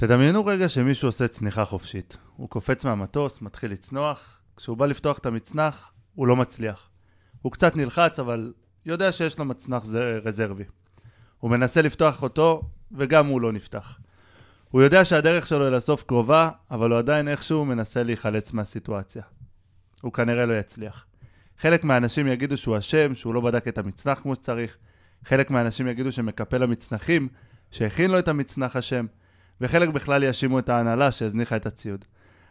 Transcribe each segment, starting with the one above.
תדמיינו רגע שמישהו עושה צניחה חופשית. הוא קופץ מהמטוס, מתחיל לצנוח, כשהוא בא לפתוח את המצנח, הוא לא מצליח. הוא קצת נלחץ, אבל יודע שיש לו מצנח רזרבי. הוא מנסה לפתוח אותו, וגם הוא לא נפתח. הוא יודע שהדרך שלו אל הסוף קרובה, אבל הוא עדיין איכשהו מנסה להיחלץ מהסיטואציה. הוא כנראה לא יצליח. חלק מהאנשים יגידו שהוא אשם, שהוא לא בדק את המצנח כמו שצריך. חלק מהאנשים יגידו שמקפל המצנחים, שהכין לו את המצנח אשם. וחלק בכלל יאשימו את ההנהלה שהזניחה את הציוד.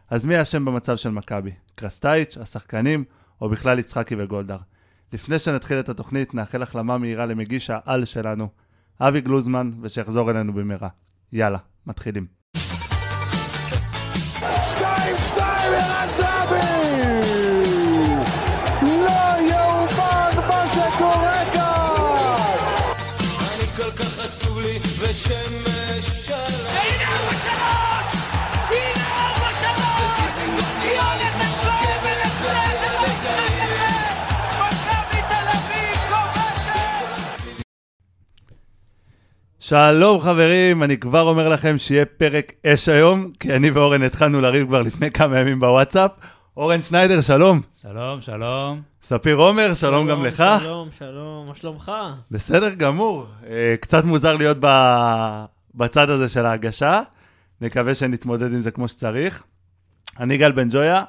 אז מי אשם במצב של מכבי? קרסטייץ', השחקנים, או בכלל יצחקי וגולדהר? לפני שנתחיל את התוכנית, נאחל החלמה מהירה למגיש העל שלנו, אבי גלוזמן, ושיחזור אלינו במהרה. יאללה, מתחילים. שלום חברים, אני כבר אומר לכם שיהיה פרק אש היום, כי אני ואורן התחלנו לריב כבר לפני כמה ימים בוואטסאפ. אורן שניידר, שלום. שלום, שלום. ספיר עומר, שלום, שלום גם לך. שלום, שלום, מה שלומך? בסדר גמור. אה, קצת מוזר להיות בצד הזה של ההגשה, נקווה שנתמודד עם זה כמו שצריך. אני גל בן ג'ויה,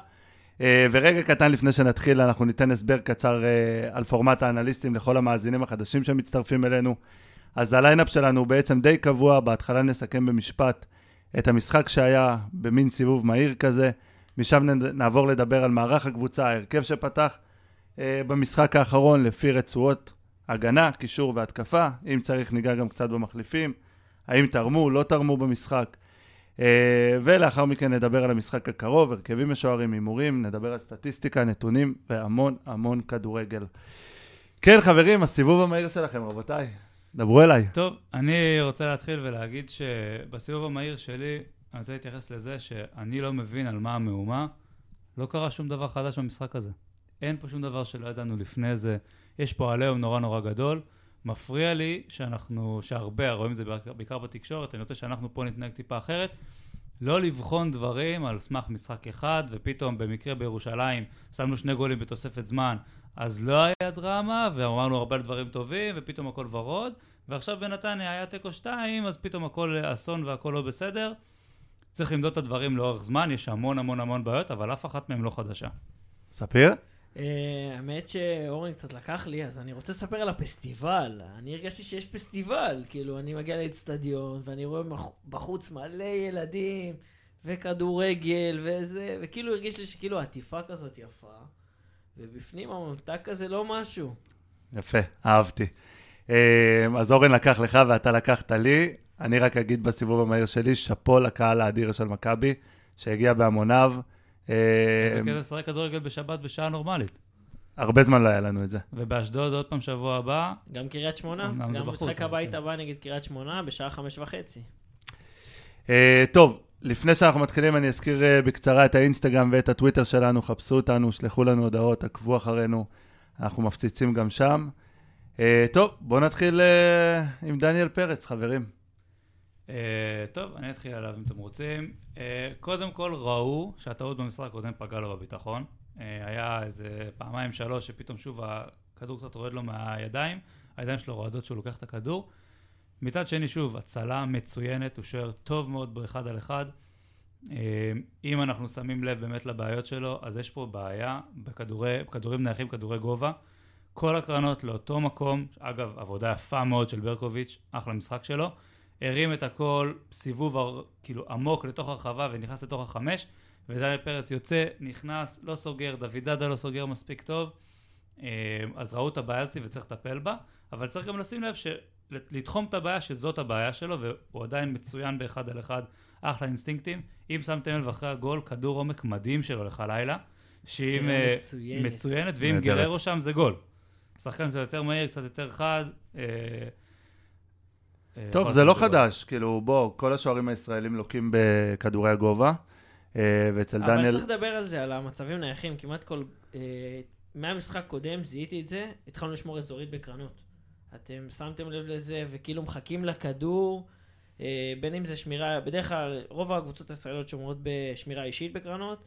אה, ורגע קטן לפני שנתחיל, אנחנו ניתן הסבר קצר אה, על פורמט האנליסטים לכל המאזינים החדשים שמצטרפים אלינו. אז הליינאפ שלנו הוא בעצם די קבוע, בהתחלה נסכם במשפט את המשחק שהיה במין סיבוב מהיר כזה, משם נעבור לדבר על מערך הקבוצה, ההרכב שפתח אה, במשחק האחרון לפי רצועות הגנה, קישור והתקפה, אם צריך ניגע גם קצת במחליפים, האם תרמו, לא תרמו במשחק, אה, ולאחר מכן נדבר על המשחק הקרוב, הרכבים משוערים, הימורים, נדבר על סטטיסטיקה, נתונים והמון המון כדורגל. כן חברים, הסיבוב המהיר שלכם רבותיי. דברו אליי. טוב, אני רוצה להתחיל ולהגיד שבסיבוב המהיר שלי, אני רוצה להתייחס לזה שאני לא מבין על מה המהומה. לא קרה שום דבר חדש במשחק הזה. אין פה שום דבר שלא ידענו לפני זה. יש פה עליהום נורא נורא גדול. מפריע לי שאנחנו, שהרבה, רואים את זה בעיקר בתקשורת, אני רוצה שאנחנו פה נתנהג טיפה אחרת. לא לבחון דברים על סמך משחק אחד, ופתאום במקרה בירושלים שמנו שני גולים בתוספת זמן, אז לא היה דרמה, ואמרנו הרבה דברים טובים, ופתאום הכל ורוד, ועכשיו בנתניה היה תיקו 2, אז פתאום הכל אסון והכל לא בסדר. צריך למדוד את הדברים לאורך זמן, יש המון המון המון בעיות, אבל אף אחת מהן לא חדשה. ספיר? Uh, האמת שאורן קצת לקח לי, אז אני רוצה לספר על הפסטיבל. אני הרגשתי שיש פסטיבל, כאילו, אני מגיע לאצטדיון, ואני רואה בחוץ מלא ילדים, וכדורגל, וזה, וכאילו הרגיש לי שכאילו עטיפה כזאת יפה. ובפנים הממתק הזה לא משהו. יפה, אהבתי. אה, אז אורן לקח לך ואתה לקחת לי. אני רק אגיד בסיבוב המהיר שלי, שאפו לקהל האדיר של מכבי, שהגיע בהמוניו. זה כיף לשחק כדורגל בשבת בשעה נורמלית. הרבה זמן לא היה לנו את זה. ובאשדוד עוד פעם שבוע הבא. גם קריית שמונה, גם משחק הבית הבא נגד קריית שמונה בשעה חמש וחצי. אה, טוב, לפני שאנחנו מתחילים, אני אזכיר uh, בקצרה את האינסטגרם ואת הטוויטר שלנו, חפשו אותנו, שלחו לנו הודעות, עקבו אחרינו, אנחנו מפציצים גם שם. Uh, טוב, בואו נתחיל uh, עם דניאל פרץ, חברים. טוב, אני אתחיל עליו אם אתם רוצים. קודם כל, ראו שהטעות במשחק הקודם פגעה לו בביטחון. היה איזה פעמיים שלוש שפתאום שוב הכדור קצת רועד לו מהידיים, הידיים שלו רועדות שהוא לוקח את הכדור. מצד שני, שוב, הצלה מצוינת, הוא שוער טוב מאוד באחד על אחד. אה, אם אנחנו שמים לב באמת לבעיות שלו, אז יש פה בעיה בכדורי, בכדורים נייחים, כדורי גובה. כל הקרנות לאותו מקום, אגב, עבודה יפה מאוד של ברקוביץ', אחלה משחק שלו. הרים את הכל, סיבוב כאילו עמוק לתוך הרחבה ונכנס לתוך החמש, ודניאל פרץ יוצא, נכנס, לא סוגר, דוד דדה לא סוגר מספיק טוב. אה, אז ראו את הבעיה הזאת וצריך לטפל בה, אבל צריך גם לשים לב ש... לתחום את הבעיה שזאת הבעיה שלו והוא עדיין מצוין באחד על אחד אחלה אינסטינקטים. אם שמתם לב אחרי הגול כדור עומק מדהים שלו לך לילה שאם אה, מצוינת. מצוינת ואם גררו שם זה גול. שחקן קצת יותר מהיר קצת יותר חד אה, אה, טוב זה לא חדש כאילו בוא כל השוערים הישראלים לוקים בכדורי הגובה ואצל דניאל אבל צריך לדבר על זה על המצבים נייחים. כמעט כל מהמשחק קודם זיהיתי את זה התחלנו לשמור אזורית בקרנות אתם שמתם לב לזה, וכאילו מחכים לכדור, אה, בין אם זה שמירה, בדרך כלל רוב הקבוצות הישראליות שומרות בשמירה אישית בקרנות,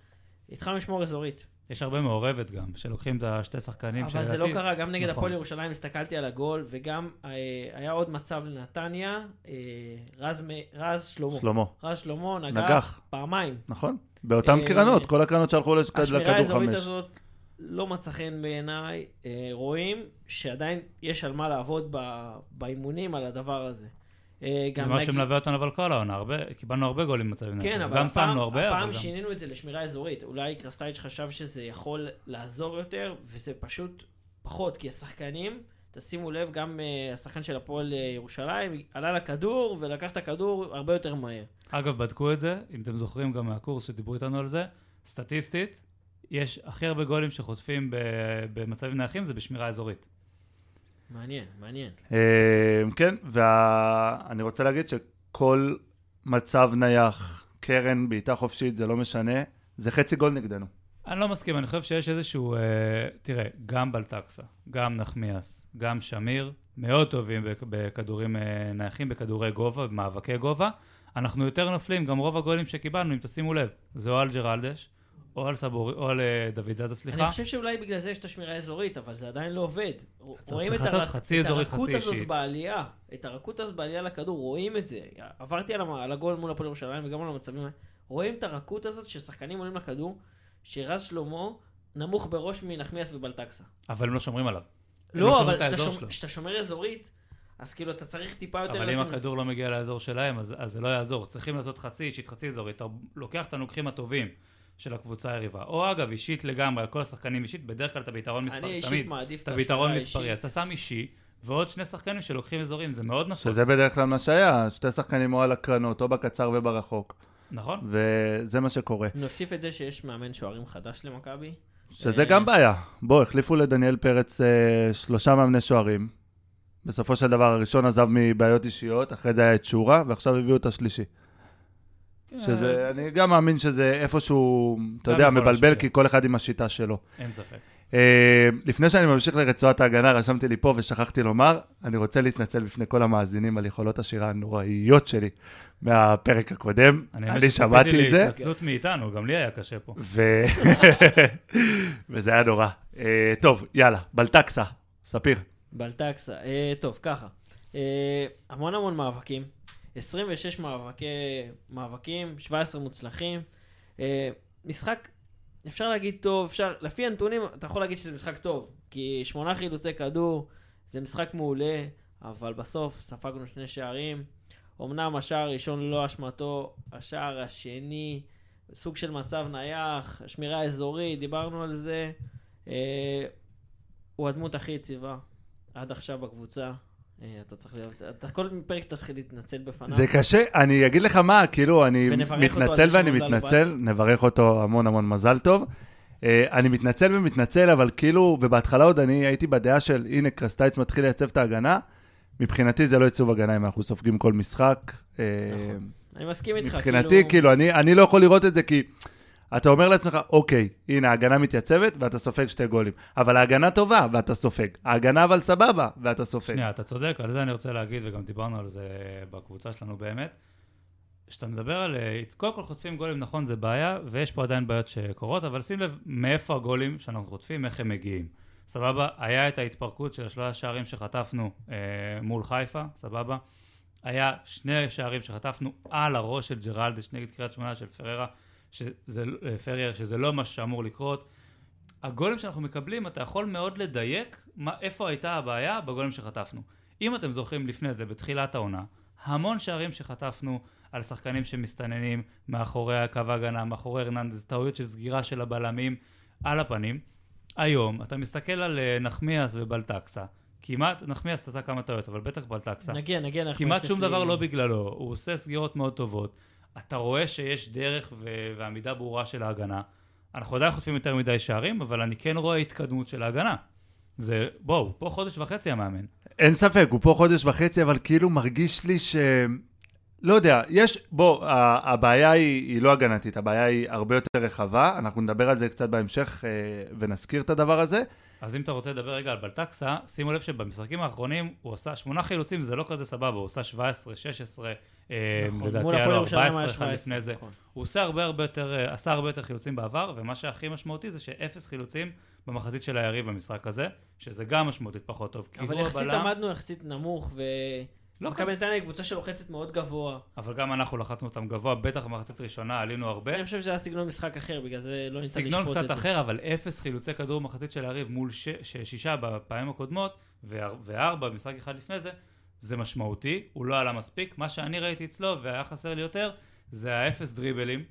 התחלנו לשמור אזורית. יש הרבה מעורבת גם, שלוקחים את השתי שחקנים אבל זה לא קרה, גם נגד נכון. הפועל ירושלים הסתכלתי על הגול, וגם אה, היה עוד מצב לנתניה, אה, רז מ- רז שלמה. שלמה, רז שלמה נגח, נגח. פעמיים. נכון? באותן אה, קרנות, כל הקרנות שהלכו לכ- השמירה לכדור האזורית חמש. הזאת לא מצא חן בעיניי. אה, רואים שעדיין יש על מה לעבוד באימונים על הדבר הזה. אה, זה מה שמלווה אותנו אבל כל העונה, קיבלנו הרבה גולים במצבים כן, נייחים. אבל גם הפעם, שמנו הרבה, הפעם. שינינו את זה לשמירה אזורית. אולי קרסטייץ' חשב שזה יכול לעזור יותר, וזה פשוט פחות, כי השחקנים, תשימו לב, גם uh, השחקן של הפועל ירושלים, עלה לכדור ולקח את הכדור הרבה יותר מהר. אגב, בדקו את זה, אם אתם זוכרים גם מהקורס שדיברו איתנו על זה, סטטיסטית, יש הכי הרבה גולים שחוטפים ב- במצבים נייחים זה בשמירה אזורית. מעניין, מעניין. אה, כן, ואני רוצה להגיד שכל מצב נייח, קרן, בעיטה חופשית, זה לא משנה, זה חצי גול נגדנו. אני לא מסכים, אני חושב שיש איזשהו, אה, תראה, גם בלטקסה, גם נחמיאס, גם שמיר, מאוד טובים בכ- בכדורים אה, נייחים, בכדורי גובה, במאבקי גובה. אנחנו יותר נופלים, גם רוב הגולים שקיבלנו, אם תשימו לב, זה או על ג'רלדש, או על סבורי, או על אה, דוד זאדה, סליחה. אני חושב שאולי בגלל זה יש את השמירה האזורית, אבל זה עדיין לא עובד. רואים את, הר... חצי אזורית, את הרכות חצי הזאת אישית. בעלייה, את הרכות הזאת בעלייה לכדור, רואים את זה. עברתי על, המ... על הגול מול הפועל ירושלים וגם על המצבים. רואים את הרכות הזאת ששחקנים עולים לכדור, שרז שלמה נמוך בראש מנחמיאס ובלטקסה. אבל הם לא שומרים עליו. לא, שומרים אבל כשאתה. שומר, אזורית, אז כאילו אתה צריך טיפה יותר אבל אם הכדור לא מגיע לאזור שלהם, אז, אז זה לא יעזור. צריכים לעשות חצי אישית, חצי אזורית. אתה לוקח את הנוקחים הטובים של הקבוצה היריבה. או אגב, אישית לגמרי, על כל השחקנים אישית, בדרך כלל אתה ביתרון מספרי. אני אישית תמיד. מעדיף את אתה ביתרון מספרי, אז האישית. אתה שם אישי, ועוד שני שחקנים שלוקחים אזורים, זה מאוד נפוץ. שזה בדרך כלל מה שהיה, שתי שחקנים או על הקרנות, או בקצר וברחוק, נכון? וזה מה שקורה. נוסיף את זה שיש מאמן שוערים חדש למכבי. שזה אה, גם בעיה. בוא, החליפו לדניאל פרץ אה, שלושה מאמני שוערים. בסופו של דבר הראשון עזב מבעיות אישיות, אחרי זה היה את שורה, ועכשיו הביאו את השלישי. שזה, אני גם מאמין שזה איפשהו, אתה יודע, מבלבל. כי כל אחד עם השיטה שלו. אין ספק. אה, לפני שאני ממשיך לרצועת ההגנה, רשמתי לי פה ושכחתי לומר, אני רוצה להתנצל בפני כל המאזינים על יכולות השירה הנוראיות שלי מהפרק הקודם. אני שציפיתי שמעתי את זה, להתנצלות מאיתנו, גם לי היה קשה פה. ו... וזה היה נורא. אה, טוב, יאללה, בלטקסה, ספיר. בלטקסה. אה, טוב, ככה. אה, המון המון מאבקים. 26 מאבקי, מאבקים, 17 מוצלחים. אה, משחק, אפשר להגיד טוב, אפשר, לפי הנתונים, אתה יכול להגיד שזה משחק טוב. כי שמונה חילוצי כדור, זה משחק מעולה, אבל בסוף ספגנו שני שערים. אמנם השער הראשון לא אשמתו, השער השני, סוג של מצב נייח, שמירה אזורית, דיברנו על זה. אה, הוא הדמות הכי יציבה עד עכשיו בקבוצה. אה, אתה צריך להיות, אתה כל פרק אתה צריך להתנצל בפניו. זה קשה, אני אגיד לך מה, כאילו, אני מתנצל ואני מתנצל. נברך אותו המון המון מזל טוב. אה, אני מתנצל ומתנצל, אבל כאילו, ובהתחלה עוד אני הייתי בדעה של, הנה, קרסטייץ' מתחיל לייצב את ההגנה. מבחינתי זה לא ייצוב הגנה אם אנחנו סופגים כל משחק. אה, נכון. אני מסכים איתך, מבחינתי, כאילו, אני, אני לא יכול לראות את זה כי אתה אומר לעצמך, אוקיי, הנה, ההגנה מתייצבת ואתה סופג שתי גולים. אבל ההגנה טובה ואתה סופג. ההגנה אבל סבבה ואתה סופג. שנייה, אתה צודק, על זה אני רוצה להגיד, וגם דיברנו על זה בקבוצה שלנו באמת. כשאתה מדבר על... אה, קודם כל חוטפים גולים, נכון, זה בעיה, ויש פה עדיין בעיות שקורות, אבל שים לב מאיפה הגולים שאנחנו חוטפים, איך הם מגיעים. סבבה? היה את ההתפרקות של השלושה שערים שחטפנו אה, מול חיפה, סבבה? היה שני שערים שחטפנו על הראש של ג'רלדש נגד קריית שמונה של פררה, שזה, אה, פרייר, שזה לא מה שאמור לקרות. הגולים שאנחנו מקבלים, אתה יכול מאוד לדייק מה, איפה הייתה הבעיה בגולים שחטפנו. אם אתם זוכרים לפני זה, בתחילת העונה, המון שערים שחטפנו על שחקנים שמסתננים מאחורי הקו ההגנה, מאחורי הרננדז, טעויות של סגירה של הבלמים על הפנים. היום, אתה מסתכל על אה, נחמיאס ובלטקסה, כמעט, נחמיאס עשה כמה טעויות, אבל בטח בלטקסה. נגיע, נגיע. אנחנו כמעט שום לי- דבר לא בגללו, הוא עושה סגירות מאוד טובות. אתה רואה שיש דרך ו- ועמידה ברורה של ההגנה. אנחנו עדיין חוטפים יותר מדי שערים, אבל אני כן רואה התקדמות של ההגנה. זה, בואו, פה חודש וחצי המאמן. אין ספק, הוא פה חודש וחצי, אבל כאילו מרגיש לי ש... לא יודע, יש, בוא, הבעיה היא, היא לא הגנתית, הבעיה היא הרבה יותר רחבה, אנחנו נדבר על זה קצת בהמשך אה, ונזכיר את הדבר הזה. אז אם אתה רוצה לדבר רגע על בלטקסה, שימו לב שבמשחקים האחרונים הוא עשה שמונה חילוצים, זה לא כזה סבבה, הוא עושה 17, 16, אה, נכון, לדעתי היה לו ירושלים 14 היה אחד 17, לפני זה. נכון. הוא עושה הרבה הרבה יותר, אה, עשה הרבה יותר חילוצים בעבר, ומה שהכי משמעותי זה שאפס חילוצים במחצית של היריב במשחק הזה, שזה גם משמעותית פחות טוב. אבל יחסית עמדנו יחסית נמוך, ו... לא מכבי נתניה היא קבוצה שלוחצת מאוד גבוה. אבל גם אנחנו לחצנו אותם גבוה, בטח במחצית ראשונה עלינו הרבה. אני חושב שזה היה סגנון משחק אחר, בגלל זה לא ניתן לשפוט את זה. סגנון קצת אחר, אבל אפס חילוצי כדור במחצית של היריב מול ש... ש... שישה בפעמים הקודמות, ואר- וארבע במשחק אחד לפני זה, זה משמעותי, הוא לא עלה מספיק. מה שאני ראיתי אצלו, והיה חסר לי יותר, זה האפס דריבלים,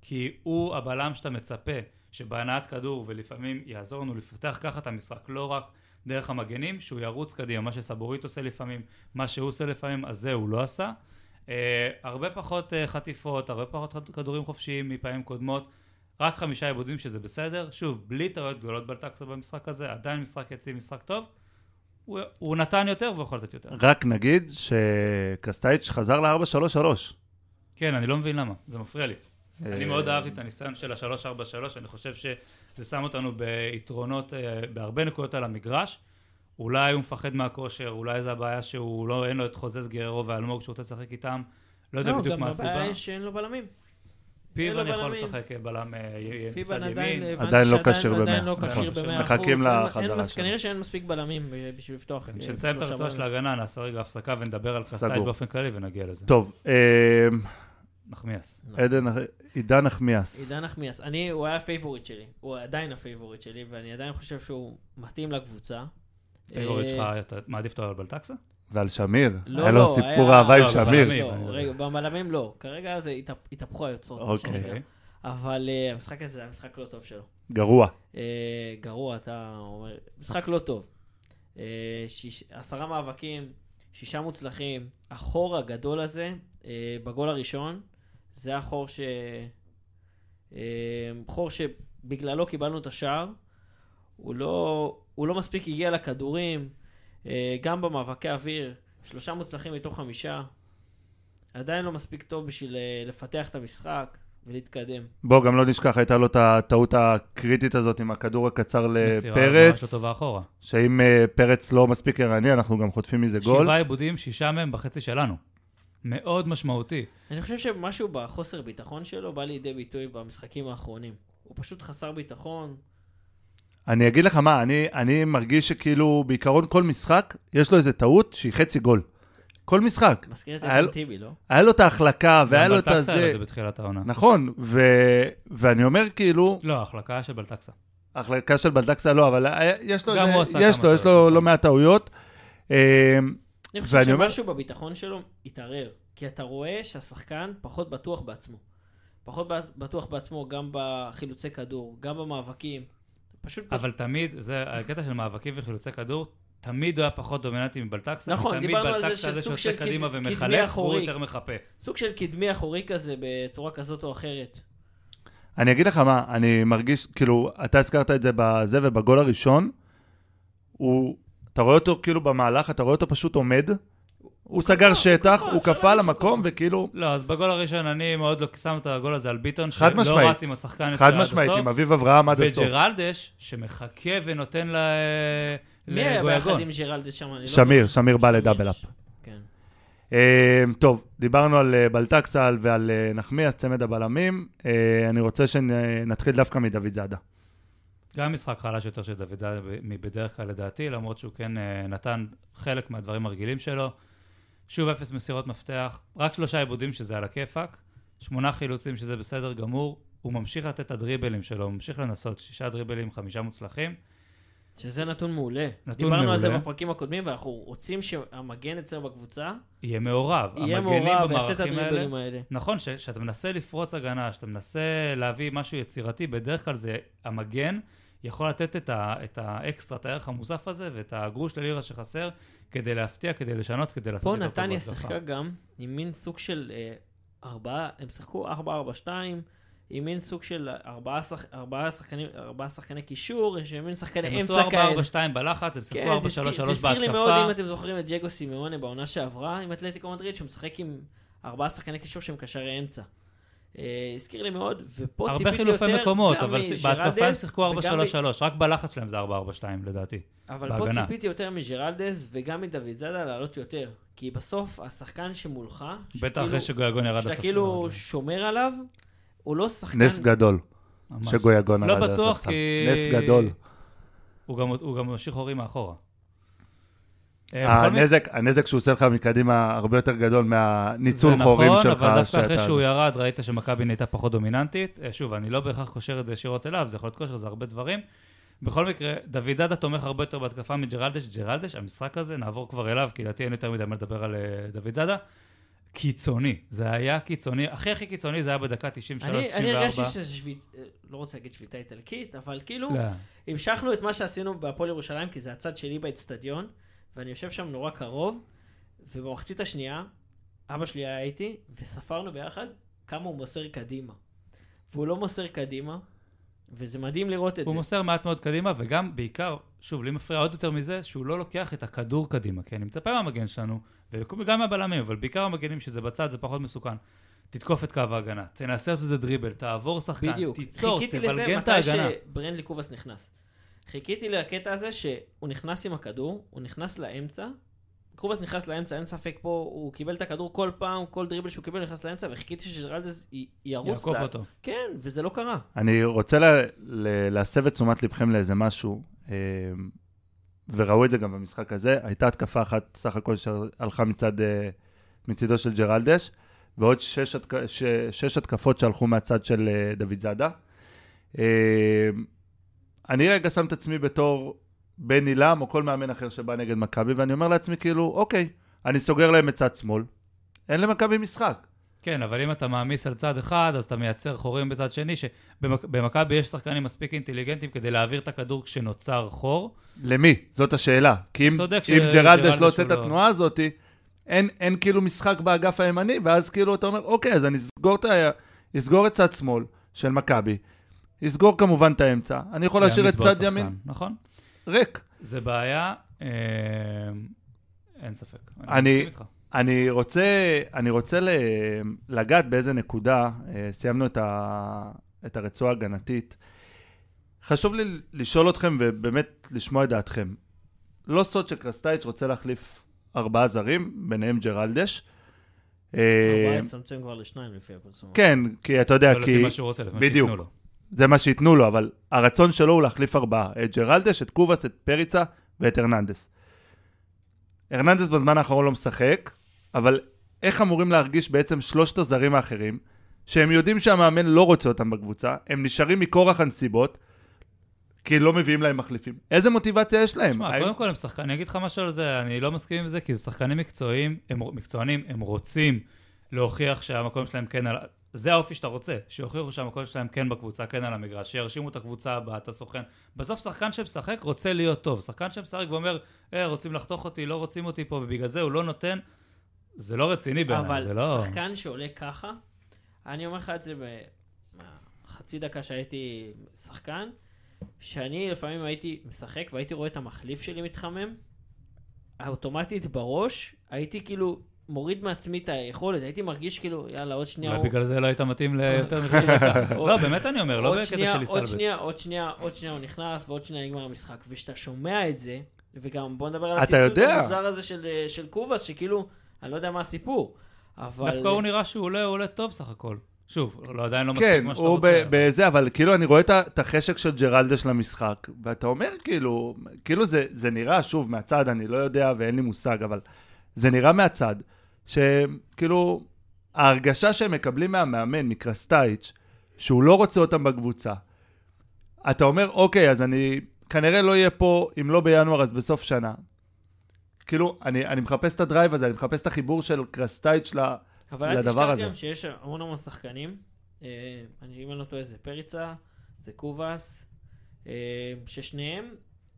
כי הוא הבלם שאתה מצפה שבהנעת כדור, ולפעמים יעזור לנו לפתח ככה את המשחק, לא רק דרך המגנים, שהוא ירוץ קדימה, מה שסבורית עושה לפעמים, מה שהוא עושה לפעמים, אז זה הוא לא עשה. Uh, הרבה פחות uh, חטיפות, הרבה פחות כדורים חופשיים מפעמים קודמות, רק חמישה עיבודים שזה בסדר, שוב, בלי טעויות גדולות בלטקסה במשחק הזה, עדיין משחק יציב, משחק טוב, הוא, הוא נתן יותר והוא יכול לתת יותר. רק נגיד שקסטייץ' חזר ל-4-3-3. כן, אני לא מבין למה, זה מפריע לי. אני אה, מאוד אהבתי את הניסיון של ה-343, אני חושב שזה שם אותנו ביתרונות, אה, בהרבה נקודות על המגרש. אולי הוא מפחד מהכושר, אולי זה הבעיה שהוא לא, אין לו את חוזז גררו ואלמוג שהוא רוצה לשחק איתם. לא יודע בדיוק מה הסיבה. גם הבעיה היא שאין לו בלמים. פיבן לו יכול בלמים. לשחק אה, בלם אה, מצד עדיין, ימין. עדיין לא כשיר עדיין במאה. לא כשיר נכון. במאה מחכים לחזרה שלו. כנראה שאין מספיק בלמים בשביל לפתוח. כשנסיים את שלושה הרצועה של. ההגנה, נעשה רגע הפסקה ונדבר על קסטייט סגור. באופן כללי ונגיע לזה. טוב, נחמיאס. עדן, עידן נחמיאס. עידן נחמיאס, אני, הוא היה הפייבוריט שלי, הוא עדיין הפייבוריט שלי, ואני עדיין חושב שהוא מתאים לקבוצה. פייבוריט אה, שלך, אתה מעדיף אותו על בלטקסה? ועל שמיר. לא, היה לו לא, סיפור היה- אהבה עם לא, שמיר. לא. רגע, בבלמים לא, כרגע זה התהפ- התהפכו היוצרות. אוקיי. אבל אה, המשחק הזה היה משחק לא טוב שלו. גרוע. אה, גרוע, אתה אומר, משחק לא טוב. עשרה מאבקים, שישה מוצלחים, החור הגדול הזה, בגול הראשון, זה החור ש... אה, חור שבגללו קיבלנו את השער. הוא לא, הוא לא מספיק הגיע לכדורים, אה, גם במאבקי אוויר, שלושה מוצלחים מתוך חמישה. עדיין לא מספיק טוב בשביל אה, לפתח את המשחק ולהתקדם. בוא, גם לא נשכח, הייתה לו את הטעות הקריטית הזאת עם הכדור הקצר מסירה ממש לפרץ, לא טובה אחורה. שאם פרץ לא מספיק ערני, אנחנו גם חוטפים מזה גול. שבעה עיבודים, שישה מהם בחצי שלנו. מאוד משמעותי. אני חושב שמשהו בחוסר ביטחון שלו בא לידי ביטוי במשחקים האחרונים. הוא פשוט חסר ביטחון. אני אגיד לך מה, אני, אני מרגיש שכאילו, בעיקרון כל משחק, יש לו איזה טעות שהיא חצי גול. כל משחק. מזכיר את איתן לו- טיבי, לא? היה לו את ההחלקה, והיה לו את בלטקסה היה לו הזה. את זה בתחילת העונה. נכון, ו... ואני אומר כאילו, לא, ההחלקה של בלטקסה. ההחלקה של בלדקסה לא, אבל יש לו, גם הוא עשה יש כמה לו, יש לו לא. מעט טעויות. אני חושב ואני אומר- שמשהו בביטחון שלו התערער. כי אתה רואה שהשחקן פחות בטוח בעצמו. פחות בטוח בעצמו גם בחילוצי כדור, גם במאבקים. פשוט... אבל תמיד, זה הקטע של מאבקים וחילוצי כדור, תמיד הוא היה פחות דומיננטי מבלטקסה. נכון, תמיד דיברנו על זה שסוג שיוצא של קד- קדימה קדמי ומחלץ, והוא אחורי. יותר מחפה. סוג של קדמי אחורי כזה בצורה כזאת או אחרת. אני אגיד לך מה, אני מרגיש, כאילו, אתה הזכרת את זה בזה, ובגול הראשון, הוא, אתה רואה אותו כאילו במהלך, אתה רואה אותו פשוט עומד, הוא סגר הוא שטח, קפא, הוא אפשר קפא למקום. וכאילו, לא, אז בגול הראשון אני מאוד לא שם את הגול הזה על ביטון, חד שלא משמעית. רץ עם השחקן חד עד משמעית, הסוף, עם אביב אברהם עד הסוף. וג'רלדס, שמחכה ונותן ל... מי היה ביחד. עם ג'רלדס שם? לא שמיר. שמיר בא שמיר, לדאבל אפ. כן. אה, טוב, דיברנו על אה, בלטקסה ועל אה, נחמיאס, צמד הבלמים. אה, אני רוצה שנתחיל דווקא מדוד זאדה. גם משחק חלש יותר של דוד זאדה מבדרך כלל לדעתי, למרות שהוא כן אה, נתן חלק מהדברים הרגילים שלו. שוב אפס מסירות מפתח, רק שלושה עיבודים שזה על הכיפאק, שמונה חילוצים שזה בסדר גמור, הוא ממשיך לתת את הדריבלים שלו, הוא ממשיך לנסות, שישה דריבלים, חמישה מוצלחים. שזה נתון מעולה. נתון דיברנו על זה מעולה. בפרקים הקודמים, ואנחנו רוצים שהמגן אצלנו בקבוצה יהיה מעורב. יהיה מעורב ויעשה את במערכים האלה- הדריבלים האלה. נכון, ש- שאתה מנסה לפרוץ הגנה, שאתה מנסה להביא משהו יצירתי, בדרך כלל זה המגן יכול לתת את, ה, את האקסטרה, את הערך המוסף הזה, ואת הגרוש ללירה שחסר, כדי להפתיע, כדי לשנות, כדי לעשות פה יותר טוב נתניה. שיחקה גם עם מין סוג של אה, ארבעה, הם שיחקו 4-4-2, עם מין סוג של ארבעה שח- ארבעה שחקנים, ארבעה שחקני קישור, יש מין שחקני הם עשו אמצע כאלה. 4-4-2 בלחץ, הם שיחקו כן, זה הזכיר- 4-3-3 זה הזכיר לי מאוד, אם בהתקפה. אתם זוכרים את ג'גו סימאונה בעונה שעברה עם אתלטיקו מדריד, שהוא משחק עם ארבעה שחקני קישור שהם קשרי אמצע. אה, הזכיר לי מאוד, ופה הרבה ציפיתי חילופי יותר מקומות, גם אבל מג'רלדס בהתקפה הם שיחקו וגם 4-3-3, רק בלחץ שלהם זה 4-4-2 לדעתי. אבל בהגנה. פה ציפיתי יותר מג'רלדס וגם מדוד זאדה לעלות יותר. כי בסוף, השחקן שמולך, בטח אחרי שגויגון ירד שאתה לספסל. כאילו שומר עליו, הוא לא שחקן... נס גדול. שגויגון לא ירד בטוח, לספסל. כי- נס גדול. הוא גם- הוא גם ממשיך הורים מאחורה. אה, הנזק, הנזק שהוא עושה לך מקדימה הרבה יותר גדול מהניצול זה חורים נכון, שלך. אבל דווקא אחרי שהוא ירד, ראית שמכבי נהייתה פחות דומיננטית. אה, שוב, אני לא בהכרח קושר את זה ישירות אליו, זה יכול להיות כושר, זה הרבה דברים. בכל מקרה, דוד זאדה תומך הרבה יותר בהתקפה מג'רלדש. ג'רלדש, המשחק הזה, נעבור כבר אליו, כי לדעתי אין יותר מדי מה לדבר על אה, דוד זאדה. קיצוני, זה היה קיצוני, הכי הכי קיצוני זה היה בדקה 93-94. אני, אני הרגשתי שזה שביתה, לא רוצה להגיד שביתה איטלקית, אבל כאילו, לא. המשכנו את מה שעשינו בהפועל ירושלים, כי זה הצד שלי באצטדיון, ואני יושב שם נורא קרוב, ובמחצית השנייה, אבא שלי היה איתי, וספרנו ביחד כמה הוא מוסר קדימה. והוא לא מוסר קדימה, וזה מדהים לראות את הוא זה. מוסר מעט מאוד קדימה, וגם, בעיקר, שוב, לי מפריע עוד יותר מזה, שהוא לא לוקח את הכדור קדימה, כי אני מצפה מהמגן שלנו, וגם מהבלמים, אבל בעיקר המגנים שזה בצד, זה פחות מסוכן. תתקוף את קו ההגנה, תנסה לעשות איזה דריבל, תעבור שחקן, בדיוק. תיצור, חיכיתי לזה תבלגן את מתי ההגנה. שברנדלי קובאס נכנס. חיכיתי לקטע הזה שהוא נכנס עם הכדור, הוא נכנס לאמצע, קובאס נכנס לאמצע, אין ספק פה, הוא קיבל את הכדור כל פעם, כל דריבל שהוא קיבל נכנס לאמצע, וחיכיתי שג'רלדס ירוץ. יעקוף לה- אותו. כן, וזה לא קרה. אני רוצה לה- ל- להסב את תשומת לבכם לאיזה משהו, אה, וראו את זה גם במשחק הזה. הייתה התקפה אחת סך הכל שהלכה מצד, אה, מצידו של ג'רלדש, ועוד שש, התק- ש- שש התקפות שהלכו מהצד של אה, דוד זאדה. אני רגע שם את עצמי בתור בן עילם או כל מאמן אחר שבא נגד מכבי, ואני אומר לעצמי כאילו, אוקיי, אני סוגר להם את צד שמאל, אין למכבי משחק. כן, אבל אם אתה מעמיס על צד אחד, אז אתה מייצר חורים בצד שני, שבמכבי יש שחקנים מספיק אינטליגנטים כדי להעביר את הכדור כשנוצר חור. למי? זאת השאלה. כי אם, אם ג'רלדש לא עושה הוא את לא- התנועה הזאת, אין, אין כאילו משחק באגף הימני, ואז כאילו אתה אומר, אוקיי, אז אני אסגור את. אסגור את צד שמאל של מכבי, אסגור כמובן את האמצע, אני יכול להשאיר את צד ימין נכון. ריק. זה בעיה, אה, אין ספק. אני-. אני רוצה, אני רוצה ל... לגעת באיזה נקודה, אה, סיימנו את, ה... את הרצועה ההגנתית. חשוב לי לשאול אתכם ובאמת לשמוע את דעתכם. לא סוד שקרסטייץ' רוצה להחליף ארבעה זרים, ביניהם ג'רלדש. אה, ארבעה יצמצם כבר לשניים לפי הפרסום. כן, כי אתה יודע, לא כי לפי מה שהוא רוצה, לפי מה. שייתנו לו. זה מה שייתנו לו, אבל הרצון שלו הוא להחליף ארבעה. את ג'רלדש, את קובאס, את פריצה ואת הרננדס. הרננדס בזמן האחרון לא משחק, אבל איך אמורים להרגיש בעצם שלושת הזרים האחרים, שהם יודעים שהמאמן לא רוצה אותם בקבוצה, הם נשארים מכורח הנסיבות, כי לא מביאים להם מחליפים. איזה מוטיבציה יש להם? תשמע, האם- קודם כל הם שחקנים, אני אגיד לך משהו על זה, אני לא מסכים עם זה, כי זה שחקנים מקצועיים, הם מקצוענים, הם רוצים להוכיח שהמקום שלהם כן על... זה האופי שאתה רוצה, שיוכיחו שהמקום שלהם כן בקבוצה, כן על המגרש, שירשימו את הקבוצה הבאה, את הסוכן. בסוף שחקן שמשחק רוצה להיות טוב. שחקן שמשחק ואומר, אה, רוצים לחתוך אותי, לא רוצים אותי פה, ובגלל זה הוא לא נותן, זה לא רציני בעיניי, אבל זה לא... שחקן שעולה ככה, אני אומר לך את זה בחצי דקה שהייתי שחקן, שאני לפעמים הייתי משחק והייתי רואה את המחליף שלי מתחמם, אוטומטית בראש, הייתי כאילו מוריד מעצמי את היכולת, הייתי מרגיש כאילו, יאללה, עוד שנייה אולי הוא... בגלל זה לא היית מתאים ליותר מחצי דקה. לא, באמת אני אומר, לא עוד בקטע שנייה, של עוד הסתלבט. שנייה, עוד שנייה, עוד שנייה הוא נכנס, ועוד שנייה נגמר המשחק. וכשאתה שומע את זה, וגם בוא נדבר על אתה יודע. המוזר הזה של, אה, של קובאס, שכאילו, אני לא יודע מה הסיפור. אבל... דווקא הוא נראה שהוא עולה, הוא עולה טוב סך הכל. שוב, לא עדיין לא כן, מספיק מה שאתה הוא רוצה. ב- בזה, אבל כאילו אני רואה את החשק של ג'רלדש למשחק, ואתה אומר כאילו, כאילו זה, זה נראה, שוב, מהצד, אני לא יודע ואין לי מושג, אבל זה נראה מהצד, שכאילו, ההרגשה שהם מקבלים מהמאמן, מקרסטייץ', שהוא לא רוצה אותם בקבוצה, אתה אומר, אוקיי, אז אני כנראה לא אהיה פה, אם לא בינואר, אז בסוף שנה. כאילו, אני, אני מחפש את הדרייב הזה, אני מחפש את החיבור של קרסטייץ' ל... אבל אל לדבר תשכח הזה. גם שיש המון המון שחקנים. אה, אני, אם אני לא טועה, זה פריצה, זה קובאס, אה, ששניהם,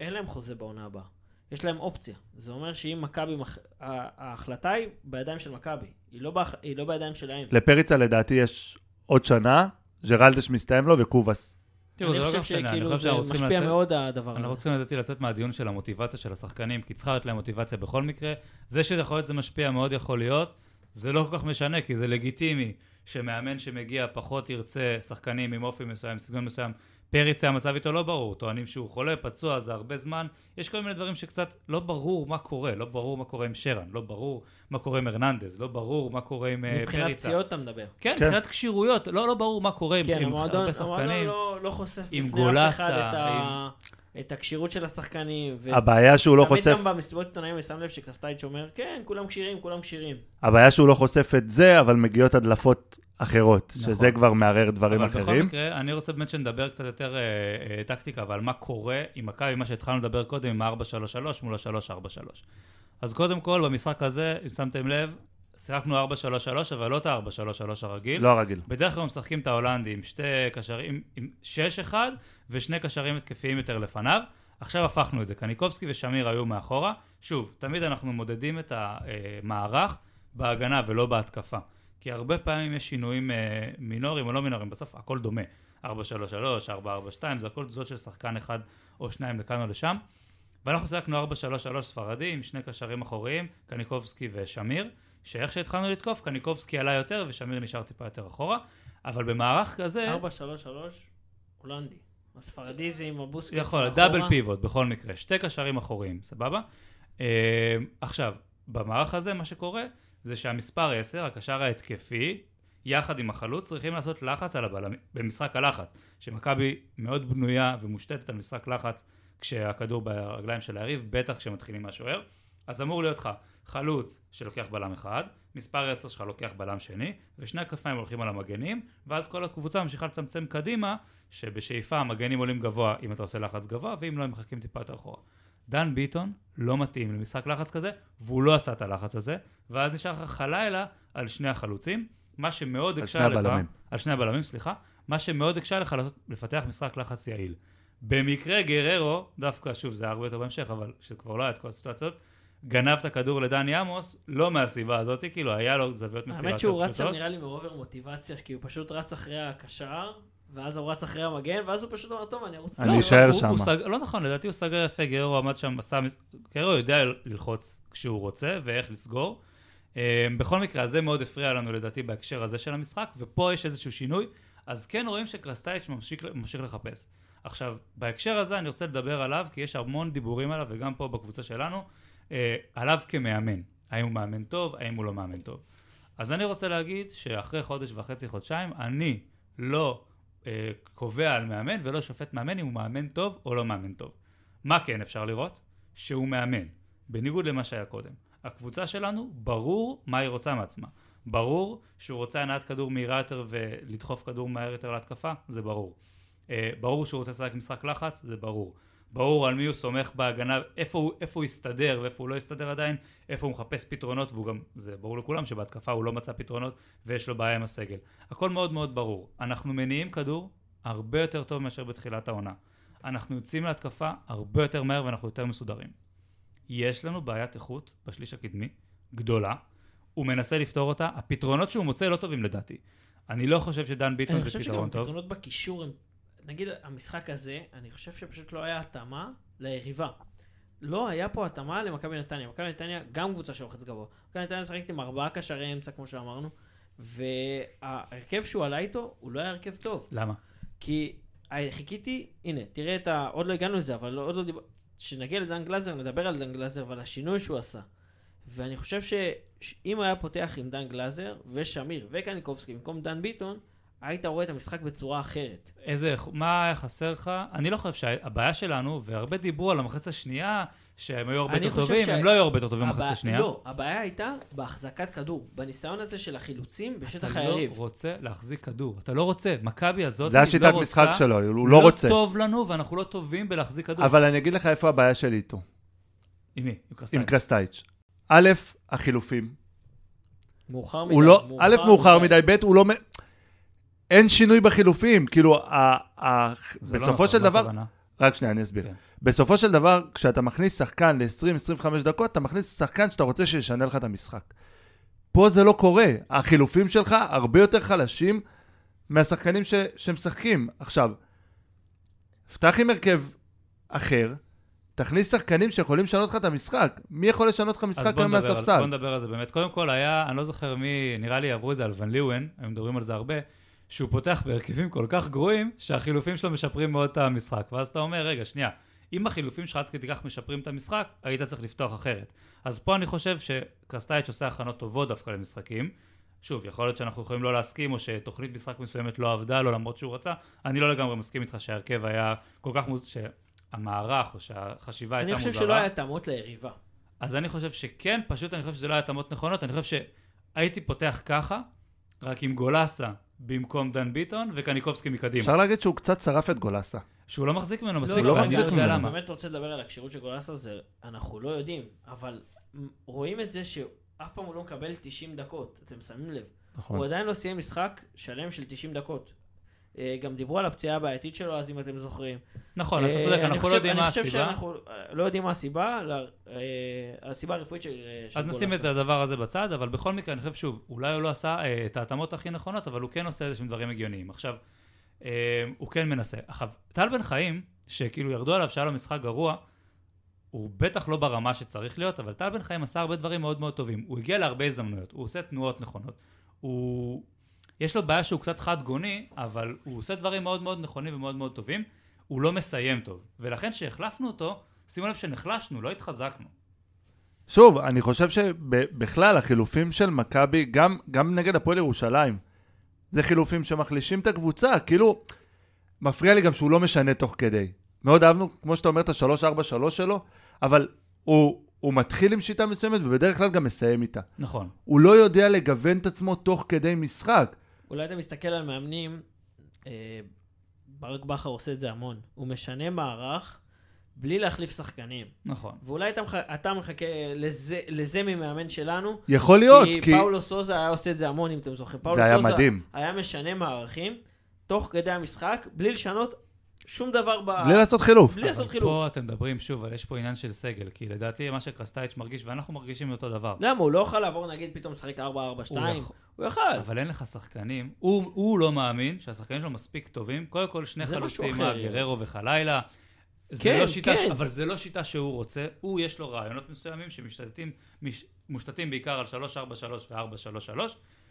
אין להם חוזה בעונה הבאה. יש להם אופציה. זה אומר שאם מכבי, ההחלטה היא בידיים של מכבי. היא לא באח- היא לא בידיים שלהם. לפריצה לדעתי יש עוד שנה, ג'רלדס מסתיים לו וקובאס. תראו, זה אני לא חושב גם משנה, אני חושב שאנחנו צריכים משפיע לצאת... מאוד הדבר אנחנו הזה. צריכים לדעתי לצאת מהדיון של המוטיבציה של השחקנים, כי צריכה להיות להם מוטיבציה בכל מקרה. זה שיכול להיות זה משפיע מאוד יכול להיות, זה לא כל כך משנה, כי זה לגיטימי שמאמן שמגיע פחות ירצה שחקנים עם אופי מסוים, סגנון מסוים. פריץ המצב איתו לא ברור, טוענים שהוא חולה, פצוע, זה הרבה זמן. יש כל מיני דברים שקצת לא ברור מה קורה, לא ברור מה קורה עם שרן, לא ברור מה קורה עם הרננדז, לא ברור מה קורה עם אה, מבחינת פריצה. פציעות אתה מדבר. כן, כן. מבחינת כשירויות, לא, לא ברור מה קורה עם, כן, עם המועדון הרבה המועדון שחקנים. לא- לא חושף עם בפני אף גולסה, אחד את ה- את הכשירות של השחקנים. ו- הבעיה שהוא לא תמיד חושף, גם במסיבות עיתונאים אני שם לב שקרסטייץ' אומר, כן, כולם כשירים, כולם כשירים. הבעיה שהוא לא חושף את זה, אבל מגיעות הדלפות אחרות, נכון. שזה כבר מערער דברים אבל בכל אחרים. מקרה, אני רוצה באמת שנדבר קצת יותר אה, אה, טקטיקה, אבל מה קורה עם מכבי, מה שהתחלנו לדבר קודם עם ה-4-3-3 מול ה-3-4-3. אז קודם כל, במשחק הזה, אם שמתם לב, שיחקנו 4-3-3, אבל לא את ה-4-3-3 הרגיל. לא הרגיל. בדרך כלל משחקים את ההולנדי עם שתי קשרים, עם 6-1 ושני קשרים התקפיים יותר לפניו. עכשיו הפכנו את זה, קניקובסקי ושמיר היו מאחורה. שוב, תמיד אנחנו מודדים את המערך בהגנה ולא בהתקפה. כי הרבה פעמים יש שינויים אה, מינוריים או לא מינוריים, בסוף הכל דומה. 4-3-3, 4-4-2, זה הכל תזוזות של שחקן אחד או שניים לכאן או לשם. ואנחנו שיחקנו 4-3-3 ספרדי עם שני קשרים אחוריים, קניקובסקי ושמיר, שאיך שהתחלנו לתקוף, קניקובסקי עלה יותר ושמיר נשאר טיפה יותר אחורה, אבל במערך כזה, 4-3-3, הולנדי. הספרדי זה עם הבוסקט יכול. דאבל פיבוט בכל מקרה, שתי קשרים אחוריים, סבבה? אה, עכשיו, במערך הזה מה שקורה זה שהמספר 10, הקשר ההתקפי, יחד עם החלוץ, צריכים לעשות לחץ על הבלמים, במשחק הלחץ, שמכבי מאוד בנויה ומושתתת על משחק לחץ כשהכדור ברגליים של היריב, בטח כשמתחילים מהשוער. אז אמור להיות לך חלוץ שלוקח בלם אחד, מספר 10 שלך לוקח בלם שני, ושני הכנפיים הולכים על המגנים, ואז כל הקבוצה ממשיכה לצמצם קדימה, שבשאיפה המגנים עולים גבוה אם אתה עושה לחץ גבוה, ואם לא הם מחכים טיפה יותר אחורה. דן ביטון לא מתאים למשחק לחץ כזה, והוא לא עשה את הלחץ הזה, ואז נשאר לך חלילה על שני החלוצים, מה שמאוד על הקשה שני לך, הבלמים. על שני הבלמים, סליחה, מה שמאוד הקשה לך לפתח משחק לחץ יעיל. במקרה גררו, דווקא, שוב, זה היה הרבה יותר בהמשך, אבל שכבר לא היה את כל הסיטואציות, גנב את הכדור לדני עמוס, לא מהסיבה הזאת, כאילו, היה לו זוויות מסירה האמת שהוא רץ שם. נראה לי מאובר מוטיבציה, כי הוא פשוט רץ אחרי הקשר, ואז הוא רץ אחרי המגן, ואז הוא פשוט אמר, טוב, אני ארוץ. אני לא, אשאר. סג- לא נכון, לדעתי הוא סגר יפה, גררו עמד שם, עשה... מס- גררו יודע ללחוץ כשהוא רוצה ואיך לסגור. אה, בכל מקרה, זה מאוד הפריע לנו לדעתי בהקשר הזה של המשחק, ופה יש איזשהו שינוי, אז כן רואים שקרסטייץ' ממשיך, ממשיך לחפש. עכשיו, בהקשר הזה אני רוצה לדבר עליו, כי יש המון דיבורים עליו, וגם פה בקבוצה שלנו, אה, עליו כמאמן. האם הוא מאמן טוב, האם הוא לא מאמן טוב. אז אני רוצה להגיד שאחרי חודש וחצי, חודשיים, אני לא אה, קובע על מאמן ולא שופט מאמן אם הוא מאמן טוב או לא מאמן טוב. מה כן אפשר לראות? שהוא מאמן, בניגוד למה שהיה קודם. הקבוצה שלנו, ברור מה היא רוצה מעצמה. ברור שהוא רוצה הנעת כדור מהירה יותר ולדחוף כדור מהר יותר להתקפה, זה ברור. אה, ברור שהוא רוצה לשחק משחק לחץ, זה ברור. ברור על מי הוא סומך בהגנה, איפה הוא, איפה הוא יסתדר ואיפה הוא לא יסתדר עדיין, איפה הוא מחפש פתרונות, והוא גם, זה ברור לכולם שבהתקפה הוא לא מצא פתרונות ויש לו בעיה עם הסגל. הכל מאוד מאוד ברור. אנחנו מניעים כדור הרבה יותר טוב מאשר בתחילת העונה. אנחנו יוצאים להתקפה הרבה יותר מהר ואנחנו יותר מסודרים. יש לנו בעיית איכות בשליש הקדמי, גדולה, הוא מנסה לפתור אותה, הפתרונות שהוא מוצא לא טובים לדעתי. אני לא חושב שדן ביטון אני זה חושב שגם פתרון טוב. הפתרונות בקישור הם... נגיד, המשחק הזה, אני חושב שפשוט לא היה התאמה ליריבה. לא היה פה התאמה למכבי נתניה. מכבי נתניה גם קבוצה שלוחץ גבוה. מכבי נתניה משחקת עם ארבעה קשרי אמצע, כמו שאמרנו, וההרכב שהוא עלה איתו, הוא לא היה הרכב טוב. למה? כי חיכיתי, הנה, תראה את ה... עוד לא הגענו לזה, אבל עוד לא דיבר... כשנגיע לדן גלזר, נדבר על דן גלזר ועל השינוי שהוא עשה. ואני חושב שאם היה פותח עם דן גלזר ושמיר וקניקובסקי במקום דן ביטון, היית רואה את המשחק בצורה אחרת. איזה, מה היה חסר לך? אני לא חושב שהבעיה שלנו, והרבה דיברו על המחצית השנייה, שהם היו הרבה אני יותר חושב טובים, שה- הם לא היו הרבה יותר טובים הבעיה- במחצית השנייה. לא, הבעיה הייתה בהחזקת כדור, בניסיון הזה של החילוצים בשטח אתה היריב. לא רוצה להחזיק כדור, אתה לא רוצה. מכבי הזאת זה לא השיטת רוצה, משחק שלו, הוא לא רוצה. לא טוב לנו, ואנחנו לא טובים בלהחזיק כדור. אבל אני אגיד לך איפה הבעיה שלי איתו, עם מי? עם קרסטייץ'. א', החילופים. מאוחר מדי. לא, א', מאוחר מדי, ב', הוא לא... אין שינוי בחילופים. כאילו, ה- ה- לא בסופו נכון, של מה דבר... הכוונה? רק שנייה, אני אסביר. כן. בסופו של דבר, כשאתה מכניס שחקן ל-20-25 דקות, אתה מכניס שחקן שאתה רוצה שישנה לך את המשחק. פה זה לא קורה. החילופים שלך הרבה יותר חלשים מהשחקנים ש- שמשחקים. עכשיו, פתח עם הרכב אחר, תכניס שחקנים שיכולים לשנות לך את המשחק. מי יכול לשנות לך אז משחק היום מהספסל? בוא נדבר על זה באמת. קודם כל היה, אני לא זוכר מי, נראה לי עברו את זה על ון ליוון, היו מדברים על זה הרבה, שהוא פותח בהרכבים כל כך גרועים, שהחילופים שלו משפרים מאוד את המשחק. ואז אתה אומר, רגע, שנייה, אם החילופים שלך עד כדי כך משפרים את המשחק, היית צריך לפתוח אחרת. אז פה אני חושב שקרסטייץ' עושה הכנות טובות דווקא למשחקים. שוב, יכול להיות שאנחנו יכולים לא להסכים, או שתוכנית משחק מסוימת לא עבדה לו למרות שהוא רצה. אני לא לגמרי מסכים איתך שההרכב היה כל כך מוז... שהמערך, או שהחשיבה הייתה אני מוזרה. חושב שלא היה התאמות ליריבה. אז אני חושב שכן, פשוט אני חושב שזה לא היה התאמות נכונות, אני חושב שהייתי פותח ככה, רק עם גולסה במקום דן ביטון וקניקובסקי מקדימה. אפשר להגיד שהוא קצת שרף את גולסה. שהוא לא מחזיק ממנו מספיק, הוא לא מחזיק יודע ממנו. למה. באמת רוצה לדבר על הכשירות של גולסה, זה אנחנו לא יודעים, אבל רואים את זה שאף פעם הוא לא מקבל 90 דקות, אתם שמים לב. נכון. הוא עדיין לא סיים משחק שלם של 90 דקות. אה, גם דיברו על הפציעה הבעייתית שלו, אז אם אתם זוכרים. נכון, אז אתה אה, צודק, אני אנחנו לא חושב- יודעים מה אני חושב הסיבה. שאנחנו אה, לא יודעים מה הסיבה, אה, הסיבה הרפואית של אה, של אז נשים את גולסה. הדבר הזה בצד, אבל בכל מקרה, אני חושב שוב, אולי הוא לא עשה אה, את ההתאמות הכי נכונות, אבל הוא כן עושה איזה שהם דברים הגיוניים. עכשיו, אה, הוא כן מנסה. עכשיו, טל בן חיים, שכאילו ירדו עליו שהיה לו משחק גרוע, הוא בטח לא ברמה שצריך להיות, אבל טל בן חיים עשה הרבה דברים מאוד מאוד טובים. הוא הגיע להרבה הזדמנויות, הוא עושה תנועות נכונות. הוא... יש לו בעיה שהוא קצת חד גוני, אבל הוא עושה דברים מאוד מאוד נכונים ומאוד מאוד טובים. הוא לא מסיים טוב. ולכן כשהחלפנו אותו, שימו לב שנחלשנו, לא התחזקנו. שוב, אני חושב שבכלל החילופים של מכבי, גם, גם נגד הפועל ירושלים, זה חילופים שמחלישים את הקבוצה, כאילו, מפריע לי גם שהוא לא משנה תוך כדי. מאוד אהבנו, כמו שאתה אומר, את ה-3-4-3 שלו, אבל הוא, הוא מתחיל עם שיטה מסוימת ובדרך כלל גם מסיים איתה. נכון. הוא לא יודע לגוון את עצמו תוך כדי משחק. אולי אתה מסתכל על מאמנים, אה, ברק בכר עושה את זה המון. הוא משנה מערך בלי להחליף שחקנים. נכון. ואולי אתה, מח... אתה מחכה לזה, לזה ממאמן שלנו. יכול להיות, כי, כי פאולו סוזה היה עושה את זה המון, אם אתם זוכרים. זה היה מדהים. היה משנה מערכים תוך כדי המשחק, בלי לשנות שום דבר ב... בלי לעשות חילוף. בלי לעשות חילוף. פה אתם מדברים שוב, אבל יש פה עניין של סגל, כי לדעתי מה שקרסטייץ' מרגיש, ואנחנו מרגישים אותו דבר. למה? הוא לא יכול לעבור, נגיד, פתאום לשחק 4-4-2? הוא יכול-. אבל אין לך שחקנים, הוא, הוא לא מאמין שהשחקנים שלו מספיק טובים, קודם כל שני זה משהו חלוצים, גררו וחלילה. כן, לא שיטה, ש... כן. אבל זה לא שיטה שהוא רוצה, הוא יש לו רעיונות מסוימים שמשתלטים, מש... מושתתים בעיקר על 343 ו-433,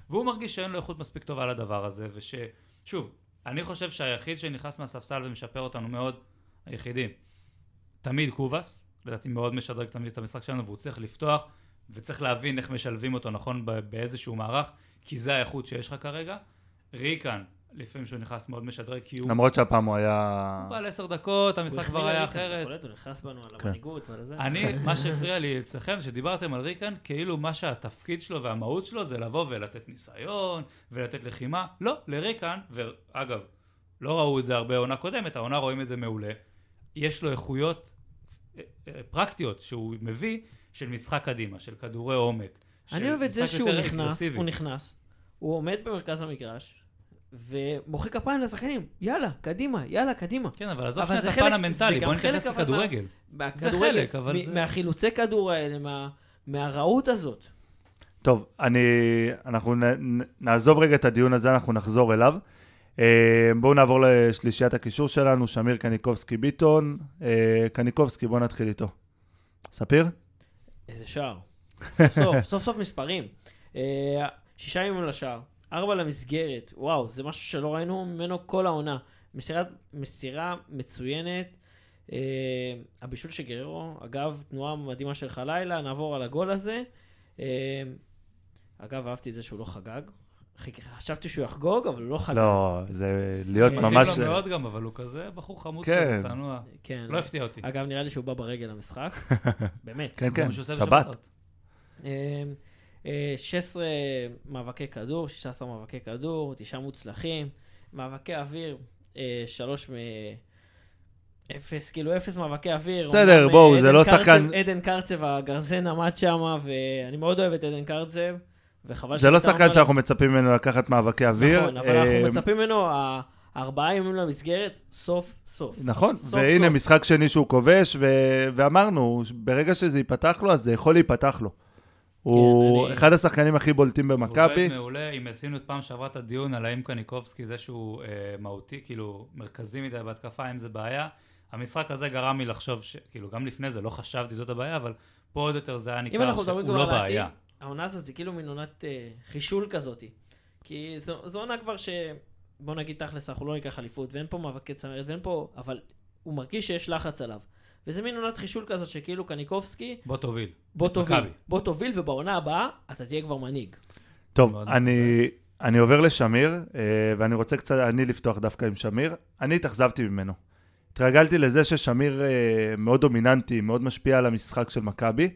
והוא מרגיש שאין לו איכות מספיק טובה לדבר הזה, וששוב, אני חושב שהיחיד שנכנס מהספסל ומשפר אותנו מאוד, היחידים, תמיד קובאס, לדעתי מאוד משדרג תמיד את המשחק שלנו, והוא צריך לפתוח, וצריך להבין איך משלבים אותו נכון באיזשהו מערך, כי זה האיכות שיש לך כרגע. ריקן, לפעמים שהוא נכנס מאוד משדרג, כי הוא למרות שהפעם הוא היה... הוא בא לעשר דקות, המשחק כבר היה אחרת. הוא נכנס בנו על כן. המנהיגות ועל זה. אני, מה שהפריע לי אצלכם, שדיברתם על ריקן, כאילו מה שהתפקיד שלו והמהות שלו זה לבוא ולתת ניסיון, ולתת לחימה. לא, לריקן, ואגב, לא ראו את זה הרבה עונה קודמת, העונה רואים את זה מעולה. יש לו איכויות אה, אה, פרקטיות שהוא מביא של משחק קדימה, של כדורי עומק. אני אוהב את זה שהוא נכנס. הוא נכנס, הוא עומד במרכז המגרש, ומוחא כפיים לשחקנים, יאללה, קדימה, יאללה, קדימה. כן, אבל עזוב שנייה את זה הפן זה המנטלי, בוא נתייחס לכדורגל. מהכדורגל, חלק, אבל מ- זה- מהחילוצי כדור האלה, מה- מהרהוט הזאת. טוב, אני, אנחנו נ, נ- נעזוב רגע את הדיון הזה, אנחנו נחזור אליו. אה, בואו נעבור לשלישיית הקישור שלנו, שמיר קניקובסקי ביטון. אה, קניקובסקי, בואו נתחיל איתו. ספיר? איזה שער. סוף סוף, סוף סוף מספרים. אה, שישה ימים לשער, ארבע למסגרת, וואו, זה משהו שלא ראינו ממנו כל העונה. מסירת, מסירה מצוינת. אה, הבישול של גררו, אגב, תנועה מדהימה של חלילה, נעבור על הגול הזה. אה, אגב, אהבתי את זה שהוא לא חגג. חשבתי שהוא יחגוג, אבל הוא לא חגג. לא, זה להיות אה, מתאים ממש... לו מאוד גם, אבל הוא כזה בחור חמוד כן. כזה, צנוע. כן. לא הפתיע אותי. אגב, נראה לי שהוא בא ברגל למשחק. באמת. כן, כן, שבת. בשבתות. אה, אה, 16 מאבקי כדור, 16 מאבקי כדור, תשעה מוצלחים, מאבקי אוויר, אה, שלוש מ... אפס, כאילו אפס מאבקי אוויר. בסדר, בואו, אה, זה לא שחקן- עדן קרצב, הגרזן עמד שם, ואני מאוד אוהב את עדן קרצב, וחבל זה לא שחקן שאנחנו מצפים ממנו לקחת מאבקי אוויר. נכון, אבל אנחנו אה, מצפים ממנו, ארבעה ימים למסגרת, סוף סוף. נכון, סוף והנה סוף. משחק שני שהוא כובש, ו- ואמרנו, ברגע שזה ייפתח לו, אז זה יכול להיפתח לו. הוא אני- אחד השחקנים הכי בולטים הוא במכבי. עובד מעולה, אם עשינו את פעם שעברה את הדיון על האם קניקובסקי זה שהוא אה, מהותי, כאילו מרכזי מדי בהתקפה, אם זה בעיה, המשחק הזה גרם לי לחשוב, ש... כאילו, גם לפני זה לא חשבתי זאת הבעיה, אבל פה עוד יותר זה היה אם ניכר אנחנו מדברים שהוא כבר לא על העתיד, בעיה. העונה הזאת זה כאילו מין עונת אה, חישול כזאת. כי זו, זו עונה כבר ש... בוא נגיד תכלס, אנחנו לא ניקח אליפות, ואין פה מאבקי צמרת, ואין פה... אבל הוא מרגיש שיש לחץ עליו. וזה מין עונת חישול כזאת שכאילו קניקובסקי, בוא תוביל. בוא תוביל, מכבי. בוא תוביל, ובעונה הבאה אתה תהיה כבר מנהיג. טוב, אני, אני עובר לשמיר, אה, ואני רוצה קצת, אני לפתוח דווקא עם שמיר. אני התאכזבתי ממנו. התרגלתי לזה ששמיר אה, מאוד דומיננטי, מאוד משפיע על המשחק של מכבי,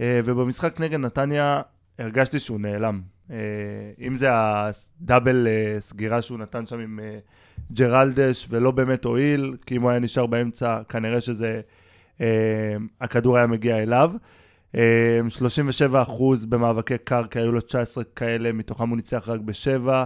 אה, ובמשחק נגד נתניה הרגשתי שהוא נעלם. אם זה הדאבל סגירה שהוא נתן שם עם ג'רלדש, ולא באמת הועיל, כי אם הוא היה נשאר באמצע, כנראה שזה, אה, הכדור היה מגיע אליו. אה, 37% במאבקי קרקע, היו לו 19 כאלה, מתוכם הוא ניצח רק בשבע.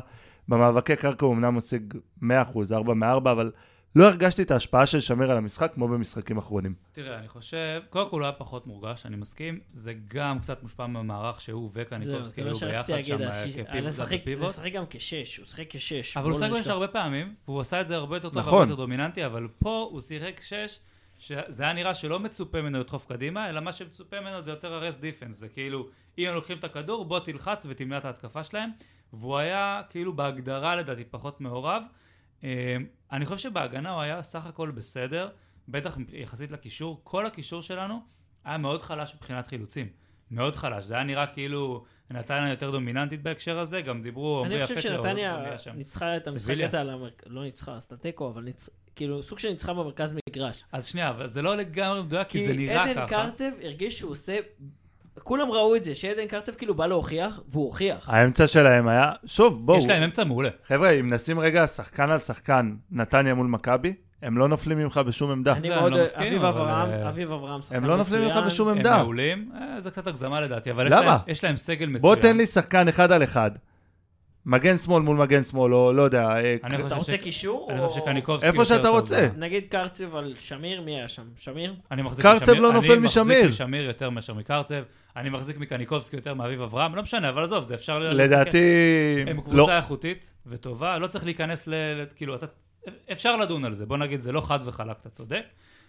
במאבקי קרקע הוא אמנם השיג 100%, 4 מ-4, אבל לא הרגשתי את ההשפעה של שמיר על המשחק כמו במשחקים אחרונים. תראה, אני חושב, קודם כל הוא היה פחות מורגש, אני מסכים, זה גם קצת מושפע מהמערך שהוא וקניקובסקי היו ביחד שם השיש- כפיבוט, לשחק- פיבוט. לשחק גם כשש, הוא שיחק כשש. אבל הוא שיחק נשכח. הרבה פעמים, והוא עשה את זה הרבה יותר טוב נכון. והרבה יותר דומיננטי, אבל פה הוא שיחק שש, שזה היה נראה שלא מצופה ממנו לדחוף קדימה, אלא מה שמצופה ממנו זה יותר הרס דיפנס, זה כאילו, אם הם לוקחים את הכדור, בוא תלחץ ותמנע את ההתקפה שלהם, והוא היה כאילו בהגדרה לדעתי פחות מעורב. אה, אני חושב שבהגנה הוא היה סך הכל בסדר, בטח יחסית לקישור, כל הקישור שלנו היה מאוד חלש מבחינת חילוצים. מאוד חלש, זה היה נראה כאילו נתניה יותר דומיננטית בהקשר הזה, גם דיברו, אני חושב שנתניה. ניצחה את המשחק. הזה על המרכז, לא ניצחה, עשתה תיקו, אבל ניצ- כאילו סוג של ניצחה במרכז מגרש. אז שנייה, אבל זה לא לגמרי מדויק, כי זה נראה עדן ככה. קרצב הרגיש שהוא עושה, כולם ראו את זה, שעדן קרצב כאילו בא להוכיח, והוא הוכיח. האמצע שלהם היה, שוב, בואו, יש להם אמצע מעולה. חבר'ה, אם נשים רגע שחקן על שחקן, נתניה מול מכבי, הם לא נופלים ממך בשום עמדה. אני מאוד לא אביב אברהם, אה, אביב אברהם שחקן הם לא נופלים ממך מצוין. בשום הם עמדה. מעולים, אה, זה קצת הגזמה לדעתי, אבל יש למה? להם- יש להם סגל מצוין. בוא תן לי שחקן אחד על אחד. מגן שמאל מול מגן שמאל, או לא יודע, אתה רוצה קישור? אני חושב שקניקובסקי איפה יותר שאתה. רוצה. נגיד קרצב על שמיר, מי היה שם? שמיר? אני מחזיק קרצב משמיר- לא נופל אני מחזיק משמיר. משמיר יותר מאשר מקרצב, אני מחזיק מקניקובסקי יותר מאביב אברהם, לא משנה, אבל עזוב, זה אפשר... לדעתי, הם לא. קבוצה איכותית וטובה, לא צריך להיכנס ל... כאילו, אתה... אפשר לדון על זה, בוא נגיד, זה לא חד וחלק, אתה צודק,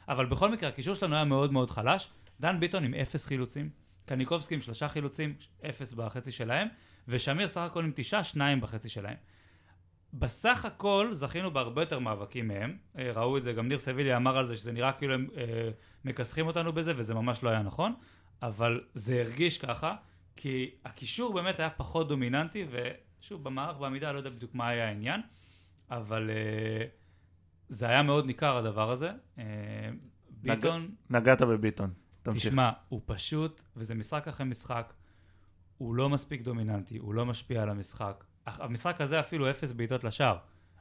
אבל בכל מקרה, הקישור שלנו היה מאוד מאוד חלש, דן ביטון עם אפס חילוצים, קניקובסקי עם שלושה חילוצים, אפס בחצי שלהם, ושמיר סך הכל עם תשעה, שניים בחצי שלהם. בסך הכל זכינו בהרבה יותר מאבקים מהם, אה, ראו את זה, גם ניר סביליה אמר על זה שזה נראה כאילו הם אה, מכסחים אותנו בזה, וזה ממש לא היה נכון, אבל זה הרגיש ככה, כי הקישור באמת היה פחות דומיננטי, ושוב, במערך בעמידה לא יודע בדיוק מה היה העניין, אבל אה, זה היה מאוד ניכר הדבר הזה. אה, ביטון, נגעת בביטון. תמשיך. תשמע, הוא פשוט, וזה משחק אחרי משחק, הוא לא מספיק דומיננטי, הוא לא משפיע על המשחק. המשחק הזה אפילו אפס בעיטות לשער.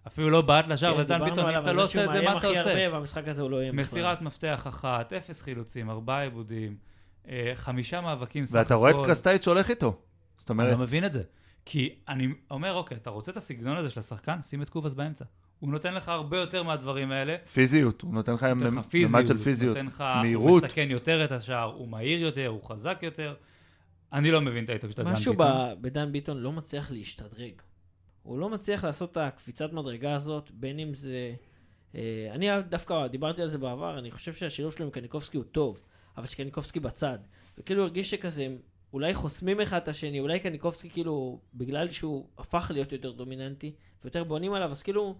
אפילו לא בעט לשער, כן, ודן ביטון, אם אתה לא עושה את זה, מה אתה הכי עושה? הרבה, והמשחק הזה הוא לא יהיה. מסירת מפתח אחת, אפס חילוצים, ארבעה עיבודים, אה, חמישה מאבקים סך ואתה רואה את. קרסטייץ' שהולך איתו. זאת אני אומרת, לא מבין את זה. כי אני אומר, אוקיי, אתה רוצה את הסגנון הזה של השחקן? שים את קובאס באמצע. הוא נותן לך הרבה יותר מהדברים האלה. פיזיות, הוא נותן לך ממד של פיזיות. נותן לך, מהירות. הוא מסכן יותר את השער, הוא מהיר יותר, הוא חזק יותר. אני לא מבין את ההתעקשות של דן משהו ביטון. ב- בדן ביטון לא מצליח להשתדרג. הוא לא מצליח לעשות את הקפיצת מדרגה הזאת, בין אם זה... אה, אני דווקא דיברתי על זה בעבר, אני חושב שהשילוב שלו עם קניקובסקי הוא טוב, אבל שקניקובסקי בצד. וכאילו הרגיש שכזה, הם אולי חוסמים אחד את השני, אולי קניקובסקי כאילו, בגלל שהוא הפך להיות יותר דומיננטי, ויותר בונים עליו, אז כאילו,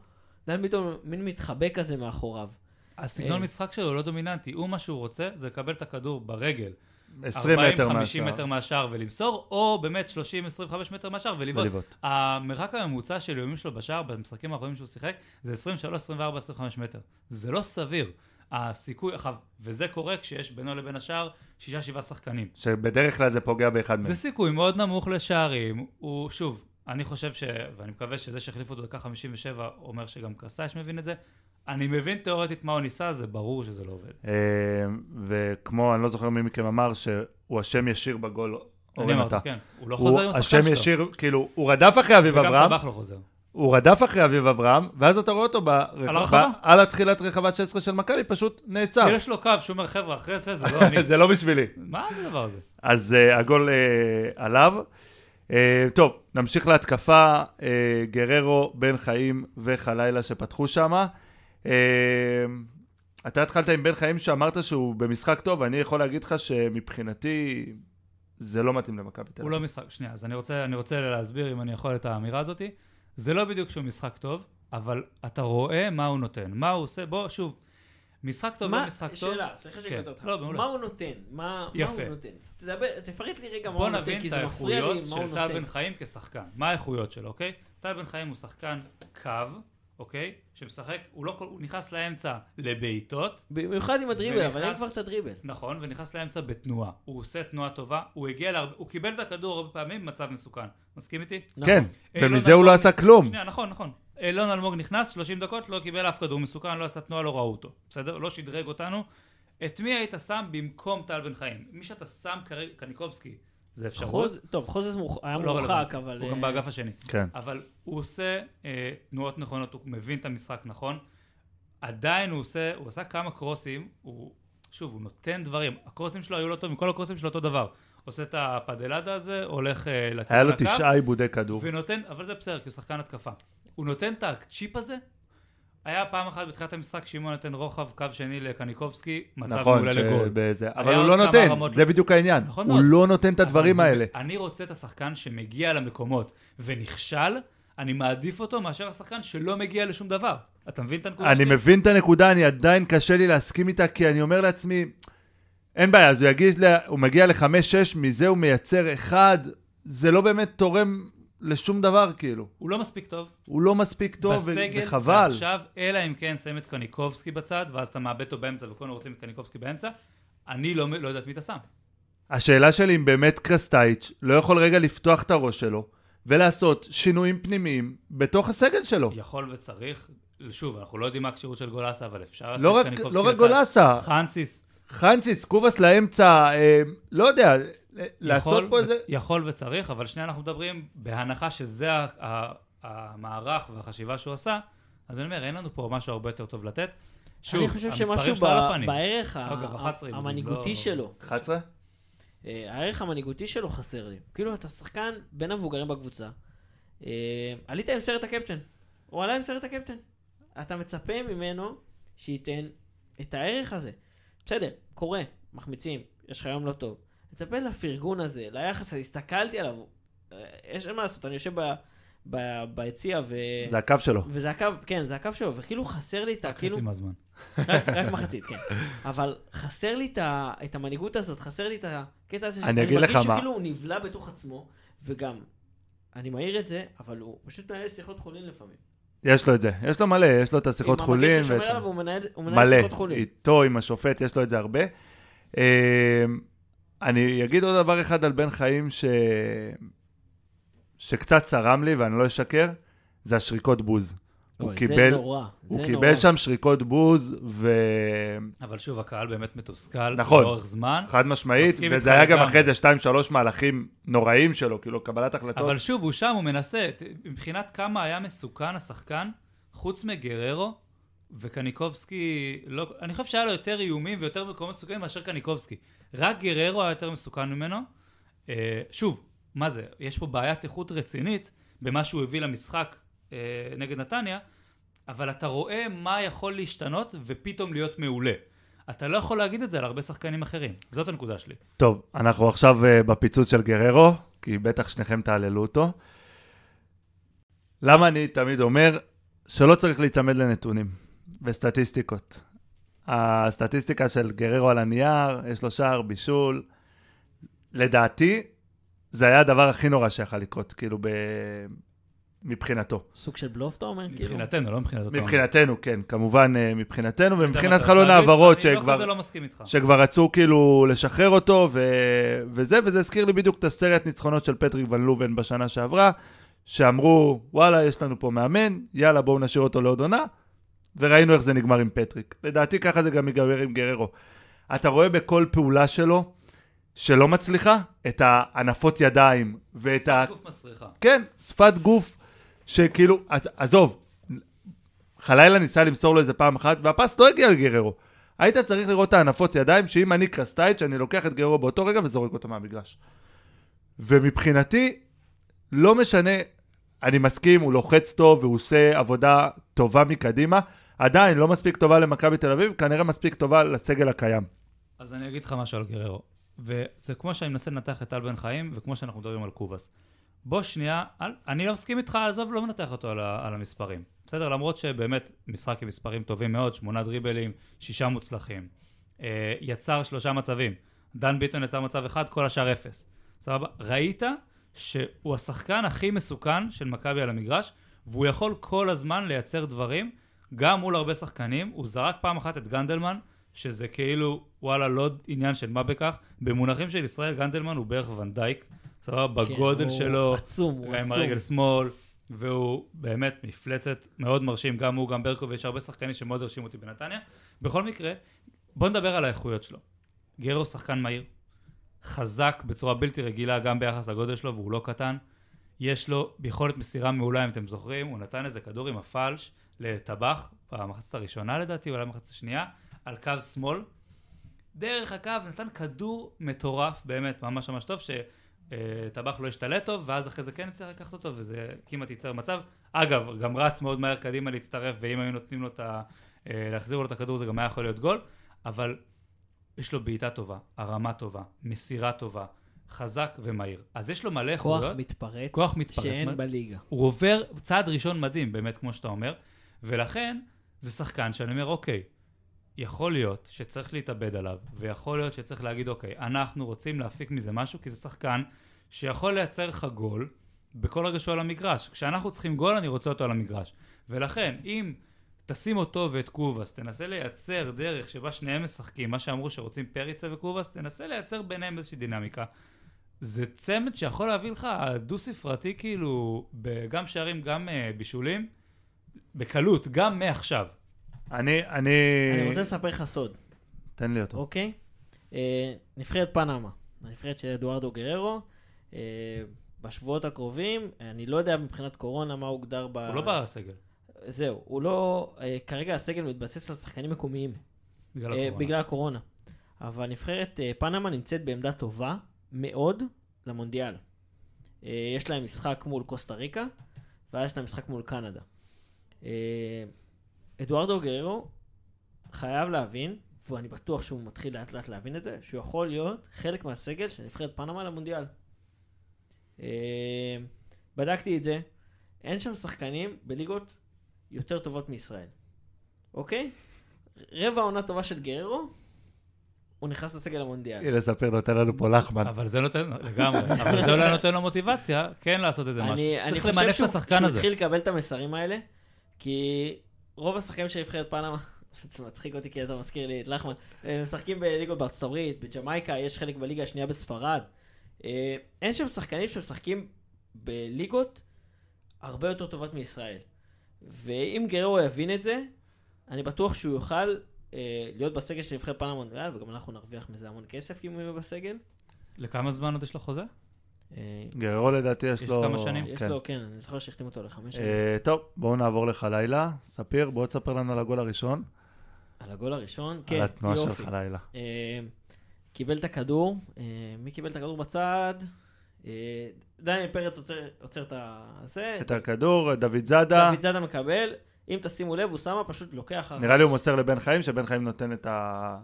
דן ביטון מין מתחבא כזה מאחוריו. הסגנון אה. משחק שלו לא דומיננטי, הוא מה שהוא רוצה זה לקבל את הכדור ברגל. 20 מטר 40-50 מהשאר. מטר מהשער ולמסור, או באמת 30-25 מטר מהשער ולבעוט. ולבעוט. המרחק הממוצע של איומים שלו בשער במשחקים האחרונים שהוא שיחק זה 23, 24, 25 מטר. זה לא סביר. הסיכוי, וזה קורה כשיש בינו לבין השער 6-7 שחקנים. שבדרך כלל זה פוגע באחד מהם. זה סיכוי מאוד נמוך לשערים. הוא, שוב, אני חושב ש... ואני מקווה שזה שהחליפו אותו דקה 57 אומר שגם קרסייש מבין את זה. אני מבין תאורטית מה הוא ניסה, זה ברור שזה לא עובד. אה, וכמו, אני לא זוכר מי מכם אמר, שהוא אשם ישיר בגול, אני אורן אמרתי, אתה. כן. הוא לא חוזר עם הוא השחקן אשם שלו. ישיר, כאילו, הוא רדף אחרי אביב וגם אברהם, טבח לא חוזר. הוא רדף אחרי אביב אברהם, ואז אתה רואה אותו ברחבה-. על התחילת רחבת 16 של מכבי, פשוט נעצר. יש לו קו שהוא אומר, חבר'ה, אחרי זה, זה לא אני. זה לא בשבילי. מה זה הדבר הזה? אז uh, הגול uh, עליו. טוב, נמשיך להתקפה. גררו, בן חיים וחלילה שפתחו שם. Uh, אתה התחלת עם בן חיים שאמרת שהוא במשחק טוב, אני יכול להגיד לך שמבחינתי זה לא מתאים למכבי תל הוא אביב. לא משחק, שנייה, אז אני רוצה, אני רוצה להסביר אם אני יכול את האמירה הזאתי. זה לא בדיוק שהוא משחק טוב, אבל אתה רואה מה הוא נותן, מה הוא עושה, בוא, שוב, משחק טוב מה- לא משחק טוב. שאלה, סליחה שאני כן. אותך. לא, מעולה. מה הוא נותן? מה מה יפה. הוא נותן? תדבר, תפרט לי רגע מה בוא הוא נותן, נבין כי את זה מפריע לי האיכויות מה הוא של טל נותן. בן חיים כשחקן. מה האיכויות שלו, אוקיי? טל בן חיים הוא שחקן קו, אוקיי? שמשחק, הוא לא, כל- הוא נכנס לאמצע לבעיטות, במיוחד עם הדריבל, אבל אין ונכנס- כבר את הדריבל. נכון, ונכנס לאמצע בתנועה. הוא עושה תנועה טובה, הוא הגיע להרבה, הוא קיבל את הכדור הרבה פעמים במצב מסוכן. מסכים איתי? כן, נכון. ומזה הוא לא עשה כלום. שנייה, נכון, נכון. אילון אלמוג נכנס, 30 דקות, לא קיבל אף כדור מסוכן, לא עשה תנועה, לא ראו אותו. בסדר? לא שדרג אותנו. את מי היית שם במקום טל בן חיים? מי שאתה שם כרגע, קניקובסקי, זה אפשרות. חוז- טוב, חוזז מורח- היה לא מורחק. אבל... הוא גם אה, באגף השני. כן. אבל הוא עושה אה, תנועות נכונות, הוא מבין את המשחק נכון. עדיין הוא עושה, הוא עשה כמה קרוסים, הוא, שוב, הוא נותן דברים. הקרוסים שלו היו לא טובים, כל הקרוסים שלו אותו דבר. עושה את הפדלדה הזה, הולך אה, לכיוון היה לו הקו, תשעה עיבודי כדור. ונותן, אבל זה בסדר, כי הוא שחקן התקפה. הוא נותן את הצ'יפ הזה. היה פעם אחת בתחילת המשחק, שמעון נותן רוחב קו שני לקניקובסקי, מצב נכון, מעולה לגול. שבזה, אבל הוא לא נותן, רמות- זה בדיוק העניין. נכון הוא מאוד. לא נותן את הדברים האלה. אני רוצה את השחקן שמגיע למקומות ונכשל, אני מעדיף אותו מאשר השחקן שלא מגיע לשום דבר. אתה מבין את הנקודה אני שלי? מבין את הנקודה, אני עדיין קשה לי להסכים איתה, כי אני אומר לעצמי, אין בעיה, אז הוא יגיש, ל- הוא מגיע לחמש-שש, מזה הוא מייצר אחד, זה לא באמת תורם לשום דבר, כאילו. הוא לא מספיק טוב. הוא לא מספיק טוב, ו- בסגל, וחבל. ועכשיו, אלא אם כן שמים את קניקובסקי בצד, ואז אתה מאבד אותו באמצע וכולנו רוצים את קניקובסקי באמצע, אני לא, לא יודעת מי אתה שם. השאלה שלי אם באמת קרסטייץ' לא יכול רגע לפתוח את הראש שלו, ולעשות שינויים פנימיים בתוך הסגל שלו. יכול וצריך, שוב, אנחנו לא יודעים מה הכשירות של גולסה, אבל אפשר לשים לא את רק, קניקובסקי לא רק בצד. גולסה, חנציס, חנציס, קובאס לאמצע, אה, לא יודע, לעשות יכול, פה איזה... יכול וצריך, אבל שנייה אנחנו מדברים בהנחה שזה המערך והחשיבה שהוא עשה, אז אני אומר, אין לנו פה משהו הרבה יותר טוב לתת. שוב, אני חושב המספרים שמשהו שלו על ב- הפנים. בערך ה- אגב, 11 עיבודים, המנהיגותי לא- שלו, 11? אה, הערך המנהיגותי שלו חסר לי. כאילו, אתה שחקן בין המבוגרים בקבוצה. אה, עלית עם סרט הקפטן. הוא עלה עם סרט הקפטן. אתה מצפה ממנו שייתן את הערך הזה. בסדר, קורה, מחמיצים, יש לך יום לא טוב. מצפה לפרגון הזה, ליחס הזה, הסתכלתי עליו. אה, יש אין מה לעשות, אני יושב ב- ב- ביציע ו... זה הקו שלו. וזה הקו, כן, זה הקו שלו, וכאילו חסר לי את ה... כאילו, חצי מהזמן. רק, רק מחצית, כן. אבל חסר לי את, ה, את המנהיגות הזאת, חסר לי את הקטע הזה, אני אגיד לך מרגיש מה. שכאילו הוא נבלע בתוך עצמו, וגם, אני מעיר את זה, אבל הוא פשוט מנהל שיחות חולין לפעמים. יש לו את זה. יש לו מלא, יש לו את השיחות חולין. עם המגן ששומר ואת- עליו, הוא מנהל, הוא מנהל מלא. שיחות חולין. איתו, עם השופט, יש לו את זה הרבה. אני אגיד עוד דבר אחד על בן חיים ש... שקצת צרם לי, ואני לא אשקר, זה השריקות בוז. הוא אוי, קיבל, זה נורא, הוא קיבל נורא. שם שריקות בוז, וחד אבל שוב, הקהל באמת מתוסכל. נכון. לאורך זמן. משמעית, מסכים וזה איתך היה גם. אחרי זה שתיים, שלוש מהלכים נוראים שלו, כאילו קבלת החלטות. אבל שוב, הוא שם, הוא מנסה. מבחינת כמה היה מסוכן השחקן, חוץ מגררו וקניקובסקי, לא, אני חושב שהיה לו יותר איומים ויותר מקומות מסוכנים מאשר קניקובסקי. רק גררו היה יותר מסוכן ממנו. אה, שוב, מה זה? יש פה בעיית איכות רצינית במה שהוא הביא למשחק אה, נגד נתניה, אבל אתה רואה מה יכול להשתנות ופתאום להיות מעולה. אתה לא יכול להגיד את זה על הרבה שחקנים אחרים. זאת הנקודה שלי. טוב, אנחנו עכשיו uh, בפיצוץ של גררו, כי בטח שניכם תעללו אותו. למה אני תמיד אומר שלא צריך להיצמד לנתונים וסטטיסטיקות. הסטטיסטיקה של גררו על הנייר, יש לו שער, בישול. לדעתי, זה היה הדבר הכי נורא שיכול לקרות, כאילו, ב... מבחינתו. סוג של בלוף, אתה אומר? כאילו? מבחינתנו, לא מבחינת אותו. מבחינתנו, כן, כמובן אה, מבחינתנו, ומבחינת חלון אתה- העברות, אני לא שכבר... כזה לא מסכים איתך. שכבר רצו כאילו לשחרר אותו, ו... וזה, וזה הזכיר לי בדיוק את הסרט ניצנות של פטריק ון לובן בשנה שעברה, שאמרו, וואלה, יש לנו פה מאמן, יאללה, בואו נשאיר אותו לעוד עונה, וראינו איך זה נגמר עם פטריק. לדעתי ככה זה גם ייגמר עם גררו. אתה רואה בכל פעולה שלו, שלא מצליחה, את הנפות ידיים, ואת ה... גוף מסריחה. כן, שפת גוף, שכאילו, עז- עזוב, חלילה ניסה למסור לו איזה פעם אחת, והפס לא הגיע לגררו. היית צריך לראות את הענפות ידיים, שאם אני קרסטייץ', אני לוקח את גררו באותו רגע וזורק אותו מהמגרש. ומבחינתי, לא משנה, אני מסכים, הוא לוחץ טוב והוא עושה עבודה טובה מקדימה, עדיין לא מספיק טובה למכבי תל אביב, כנראה מספיק טובה לסגל הקיים. אז אני אגיד לך משהו על גררו. וזה כמו שאני מנסה לנתח את טל בן חיים, וכמו שאנחנו מדברים על קובאס. בוא שנייה, אל, אני לא מסכים איתך, עזוב, לא מנתח אותו על, על המספרים. בסדר? למרות שבאמת משחק עם מספרים טובים מאוד, שמונה דריבלים, שישה מוצלחים. אה, יצר שלושה מצבים. דן ביטון יצר מצב אחד, כל השאר אפס. סבבה? ראית שהוא השחקן הכי מסוכן של מכבי על המגרש, והוא יכול כל הזמן לייצר דברים, גם מול הרבה שחקנים. הוא זרק פעם אחת את גנדלמן, שזה כאילו, וואלה, לא עניין של מה בכך. במונחים של ישראל, גנדלמן הוא בערך ונדייק, סבבה? כן, בגודל הוא שלו, עצום, הוא עם עצום. הרגל שמאל, והוא באמת מפלצת מאוד מרשים, גם הוא, גם ברקו, ויש הרבה שחקנים שמאוד הרשימו אותי בנתניה. בכל מקרה, בוא נדבר על האיכויות שלו. גרו שחקן מהיר, חזק בצורה בלתי רגילה גם ביחס לגודל שלו, והוא לא קטן. יש לו יכולת מסירה מעולה, אם אתם זוכרים, הוא נתן איזה כדור עם הפלש לטבח, במחצת הראשונה לדעתי, אולי במחצת השנייה, על קו שמאל. דרך הקו נתן כדור מטורף, באמת, ממש ממש טוב, שטבח לא השתלט טוב, ואז אחרי זה כן הצליח לקחת אותו, וזה כמעט ייצר מצב. אגב, גם רץ מאוד מהר קדימה להצטרף, ואם היו נותנים לו את ה... אה, להחזיר לו את הכדור זה גם היה יכול להיות גול, אבל יש לו בעיטה טובה, הרמה טובה, מסירה טובה, חזק ומהיר. אז יש לו מלא כוח איכויות. מתפרץ, כוח מתפרץ. שאין מה- בליגה. הוא עובר צעד ראשון מדהים, באמת, כמו שאתה אומר, ולכן זה שחקן שאני אומר, אוקיי, יכול להיות שצריך להתאבד עליו, ויכול להיות שצריך להגיד, אוקיי, אנחנו רוצים להפיק מזה משהו, כי זה שחקן שיכול לייצר לך גול בכל רגע שהוא על המגרש. כשאנחנו צריכים גול, אני רוצה אותו על המגרש. ולכן, אם תשים אותו ואת קובאס, תנסה לייצר דרך שבה שניהם משחקים, מה שאמרו שרוצים פריצה וקובאס, תנסה לייצר ביניהם איזושהי דינמיקה. זה צמד שיכול להביא לך דו-ספרתי כאילו, גם שערים, גם uh, בישולים, בקלות, גם מעכשיו. אני, אני... אני רוצה לספר לך סוד, תן לי אותו. אוקיי? אה, נבחרת פנמה, הנבחרת של אדוארדו גררו. אה, בשבועות הקרובים, אני לא יודע מבחינת קורונה מה הוגדר ב... הוא לא בסגל, זהו, הוא לא... אה, כרגע הסגל מתבסס על שחקנים מקומיים. בגלל אה, הקורונה. בגלל הקורונה. אבל נבחרת אה, פנמה נמצאת בעמדה טובה מאוד למונדיאל. אה, יש להם משחק מול קוסטה ריקה, ואז יש להם משחק מול קנדה. אה, אדוארדו גררו חייב להבין, ואני בטוח שהוא מתחיל לאט לאט להבין את זה, שהוא יכול להיות חלק מהסגל של נבחרת פנמה למונדיאל. אה, בדקתי את זה, אין שם שחקנים בליגות יותר טובות מישראל, אוקיי? רבע עונה טובה של גררו, הוא נכנס לסגל המונדיאל. הנה, ספיר נותן לנו פה לחמן. אבל זה נותן, לגמרי, אבל זה אולי נותן לו מוטיבציה, כן לעשות איזה משהו. אני, אני צריך חושב למנף את שהוא, השחקן שהוא הזה. התחיל לקבל את המסרים האלה, כי רוב השחקנים של נבחרת פנמה, זה מצחיק אותי כי אתה מזכיר לי את לחמן, הם משחקים בליגות בארצות הברית, בג'מייקה, יש חלק בליגה השנייה בספרד. אה, אין שם שחקנים שמשחקים בליגות הרבה יותר טובות מישראל. ואם גררו יבין את זה, אני בטוח שהוא יוכל אה, להיות בסגל של נבחרת פנמה מונדיאל, וגם אנחנו נרוויח מזה המון כסף אם הוא יהיה בסגל. לכמה זמן עוד יש לו חוזה? אה, גררו לדעתי יש יש לו... כמה שנים? יש כן. לו, כן, אני זוכר שהחתימו אותו לחמש שנים. אה, טוב, בואו נעבור לך לילה. ספיר, בוא תספר לנו על הגול הראשון. על הגול הראשון, על כן, התנועה יופי. שלך לילה. אה, קיבל את הכדור, אה, מי קיבל את הכדור בצד? דניאל פרץ עוצר, עוצר את ה... זה, את הכדור, דוד זאדה. דוד זאדה מקבל, אם תשימו לב, אוסאמה פשוט לוקח... נראה לי הוא מוסר לבן חיים, שבן חיים נותן את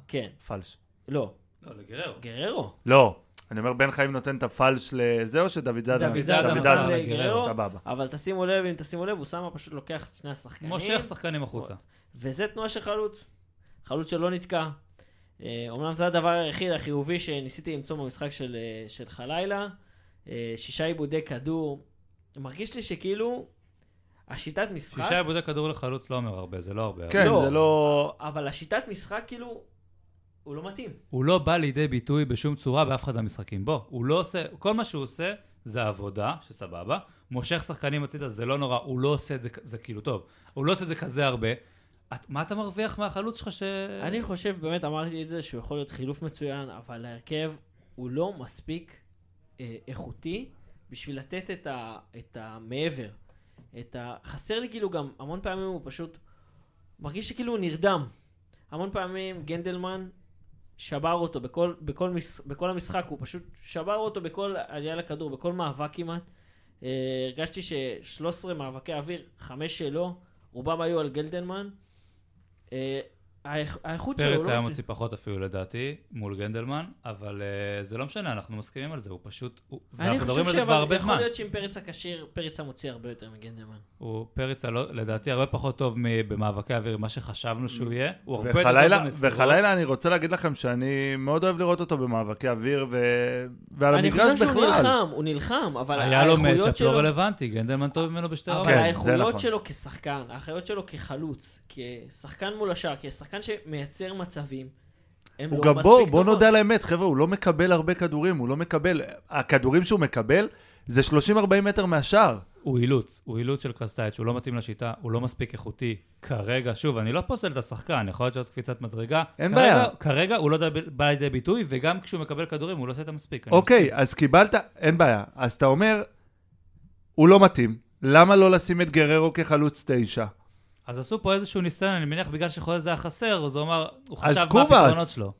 כן, הפלש. לא, לא, לגררו. גררו. לא, אני אומר בן חיים נותן את הפלש לזה, או שדוד זאדה? דוד זאדה מסר לגררו. אבל תשימו לב, אם תשימו לב, אוסאמה פשוט לוקח את שני השחקנים. מושך שחקנים החוצה. וזה תנועה של חלוץ. חלוץ שלא נתקע. אה, אומנם זה הדבר היחיד החיובי שניסיתי למצוא במשחק של, אה, של חלילה. אה, שישה עיבודי כדור. מרגיש לי שכאילו, השיטת משחק... שישה עיבודי כדור לחלוץ לא אומר הרבה, זה לא הרבה. כן, לא. זה לא... אבל השיטת משחק כאילו, הוא לא מתאים. הוא לא בא לידי ביטוי בשום צורה באף אחד מהמשחקים. בוא, הוא לא עושה, כל מה שהוא עושה זה עבודה, שסבבה. מושך שחקנים הצידה, זה לא נורא, הוא לא עושה את זה, זה כאילו טוב. הוא לא עושה את זה כזה הרבה. את, מה אתה מרוויח מהחלוץ שלך ש... אני חושב, באמת אמרתי את זה, שהוא יכול להיות חילוף מצוין, אבל ההרכב הוא לא מספיק אה, איכותי בשביל לתת את, ה, את המעבר. את ה... חסר לי כאילו גם, המון פעמים הוא פשוט מרגיש שכאילו הוא נרדם. המון פעמים גנדלמן שבר אותו בכל, בכל, מש, בכל המשחק, הוא פשוט שבר אותו בכל עלייה לכדור, בכל מאבק כמעט. אה, הרגשתי ש-13 מאבקי אוויר, חמש שלו, רובם היו על גלדלמן. אה, האיכ- האיכות שלו פרץ לא היה מספיק. מוציא פחות אפילו לדעתי, מול גנדלמן, אבל אה, זה לא משנה, אנחנו מסכימים על זה, הוא פשוט... הוא- אני ואנחנו מדברים חושב על זה כבר הרבה שיכול זמן. להיות שעם פרץ הכשיר, פרץ המוציא הרבה יותר מגנדלמן. הוא פרץ, הלא- לדעתי, הרבה פחות טוב במאבקי אוויר ממה שחשבנו שהוא יהיה. הוא הרבה יותר וחלילה, טוב במסירות. וחלילה אני רוצה להגיד לכם שאני מאוד אוהב לראות אותו במאבקי אוויר ו... ועל אני המגרש חושב שהוא בכלל. נלחם, הוא נלחם, אבל היה לו האיכויות מצ'אפ שלו... לא רלוונטי, גנדלמן טוב ממנו בשתי אבל כן, רמות. האיכויות נכון. שלו כשחקן, האחריות שלו כחלוץ, כשחקן מול השאר, כשחקן שמייצר מצבים, הוא לא גם מספיק בוא, בוא. נודה על האמת, חבר'ה, הוא לא מקבל הרבה כדורים, הוא לא מקבל, הכדורים שהוא מקבל זה 30-40 מטר מהשער. הוא אילוץ, הוא אילוץ של קרסטייץ', הוא לא מתאים לשיטה, הוא לא מספיק איכותי. כרגע, שוב, אני לא פוסל את השחקן, יכול להיות שזאת קפיצת מדרגה. אין כרגע- בעיה. כרגע הוא לא בא לידי ביטוי, וגם כשהוא מקבל כדורים הוא לא עושה את המספיק. אוקיי, אז קיבלת, אין בעיה. אז אתה אומר, הוא לא מתאים, למה לא לשים את גררו כחלוץ תשע? אז עשו פה איזשהו ניסיון, אני מניח בגלל שחוזה היה חסר, אז הוא אמר, הוא חשב מה. הפתרונות שלו.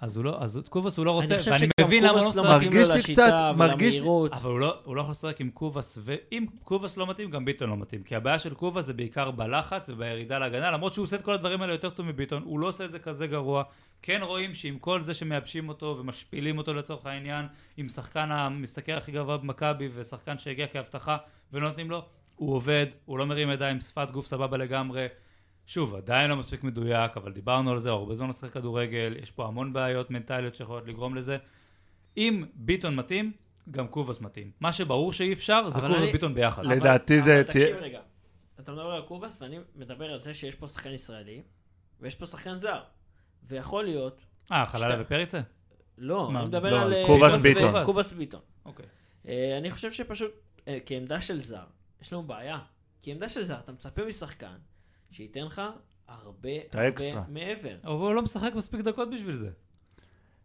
אז הוא לא, אז קובאס הוא לא רוצה, ואני מבין למה הוא לא לא משחק. מתאים מרגיש לי קצת- מרגיש לי-. אבל הוא לא, הוא לא יכול לשחק עם קובאס, ואם קובאס לא מתאים, גם ביטון לא מתאים. כי הבעיה של קובאס זה בעיקר בלחץ ובירידה להגנה, למרות שהוא עושה את כל הדברים האלה יותר טוב מביטון, הוא לא עושה את זה כזה גרוע. כן רואים שעם כל זה שמייבשים אותו ומשפילים אותו לצורך העניין, עם שחקן המשתכר הכי גבוה במכבי ושחקן שהגיע כהבטחה ולא נותנים לו, הוא עובד, הוא לא מרים ידיים, שפת גוף סבבה לגמרי. שוב, עדיין לא מספיק מדויק, אבל דיברנו על זה, הרבה זמן משחק כדורגל, יש פה המון בעיות מנטליות שיכולות לגרום לזה. אם ביטון מתאים, גם קובאס מתאים. מה שברור שאי אפשר, זה אבל קובאס אני- וביטון ביחד. אבל- לדעתי זה אבל תקשיב רגע, אתה מדבר על קובאס ואני מדבר על זה שיש פה שחקן ישראלי ויש פה שחקן זר. ויכול להיות, אה, חללה שתי- ופריצה? לא, מה? אני מדבר לא, על... אה, קובאס ביטון. קובאס ביטון. אוקיי. אה, אני חושב שפשוט אה, כעמדה של זר, יש לנו בעיה. כעמדה של זר, אתה מצפה משחקן שייתן לך הרבה. הרבה מעבר. אבל הוא לא משחק מספיק דקות בשביל זה.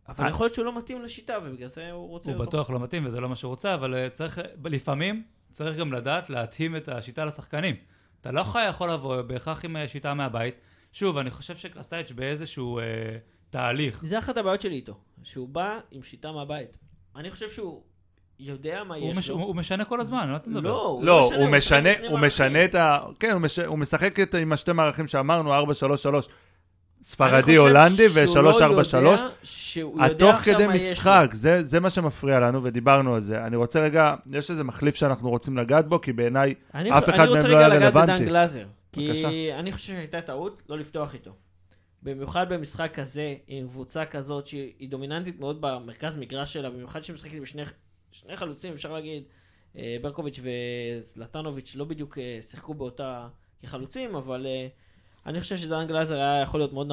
אבל יכול להיות שהוא לא מתאים לשיטה ובגלל זה הוא רוצה... הוא בטוח לא מתאים וזה לא מה שהוא רוצה, אבל אה, צריך, לפעמים צריך גם לדעת להתאים את השיטה לשחקנים. אתה לא יכול- יכול לבוא בהכרח עם אה, שיטה מהבית. שוב, אני חושב שקרסטייץ' באיזשהו אה, תהליך. זה אחת הבעיות שלי איתו, שהוא בא עם שיטה מהבית. אני חושב שהוא יודע מה הוא, יש מש, לו. הוא משנה כל הזמן, מה אתה מדבר? לא, הוא לא, משנה, הוא משנה, הוא. משנה את ה... כן, הוא מש- הוא משחק את- עם השתי מערכים שאמרנו, 4-3-3, אני ספרדי, הולנדי שהוא לא ו-3-4-3. יודע שהוא יודע התוך כדי. משחק, זה, זה מה שמפריע לנו, ודיברנו על זה. אני רוצה רגע, יש איזה מחליף שאנחנו רוצים לגעת בו, כי בעיניי אני, אף אחד אני מהם רוצה לא רגע היה לגעת רלוונטי. בדן גלאזר. בבקשה. כי אני חושב שהייתה טעות לא לפתוח איתו. במיוחד במשחק כזה, עם קבוצה כזאת שהיא דומיננטית מאוד במרכז מגרש שלה, במיוחד שהיא משחקת בשני שני חלוצים, אפשר להגיד, אה, ברקוביץ' וזלטנוביץ' לא בדיוק אה, שיחקו באותה כחלוצים, אבל אה, אני חושב שדן גלאזר היה יכול להיות מאוד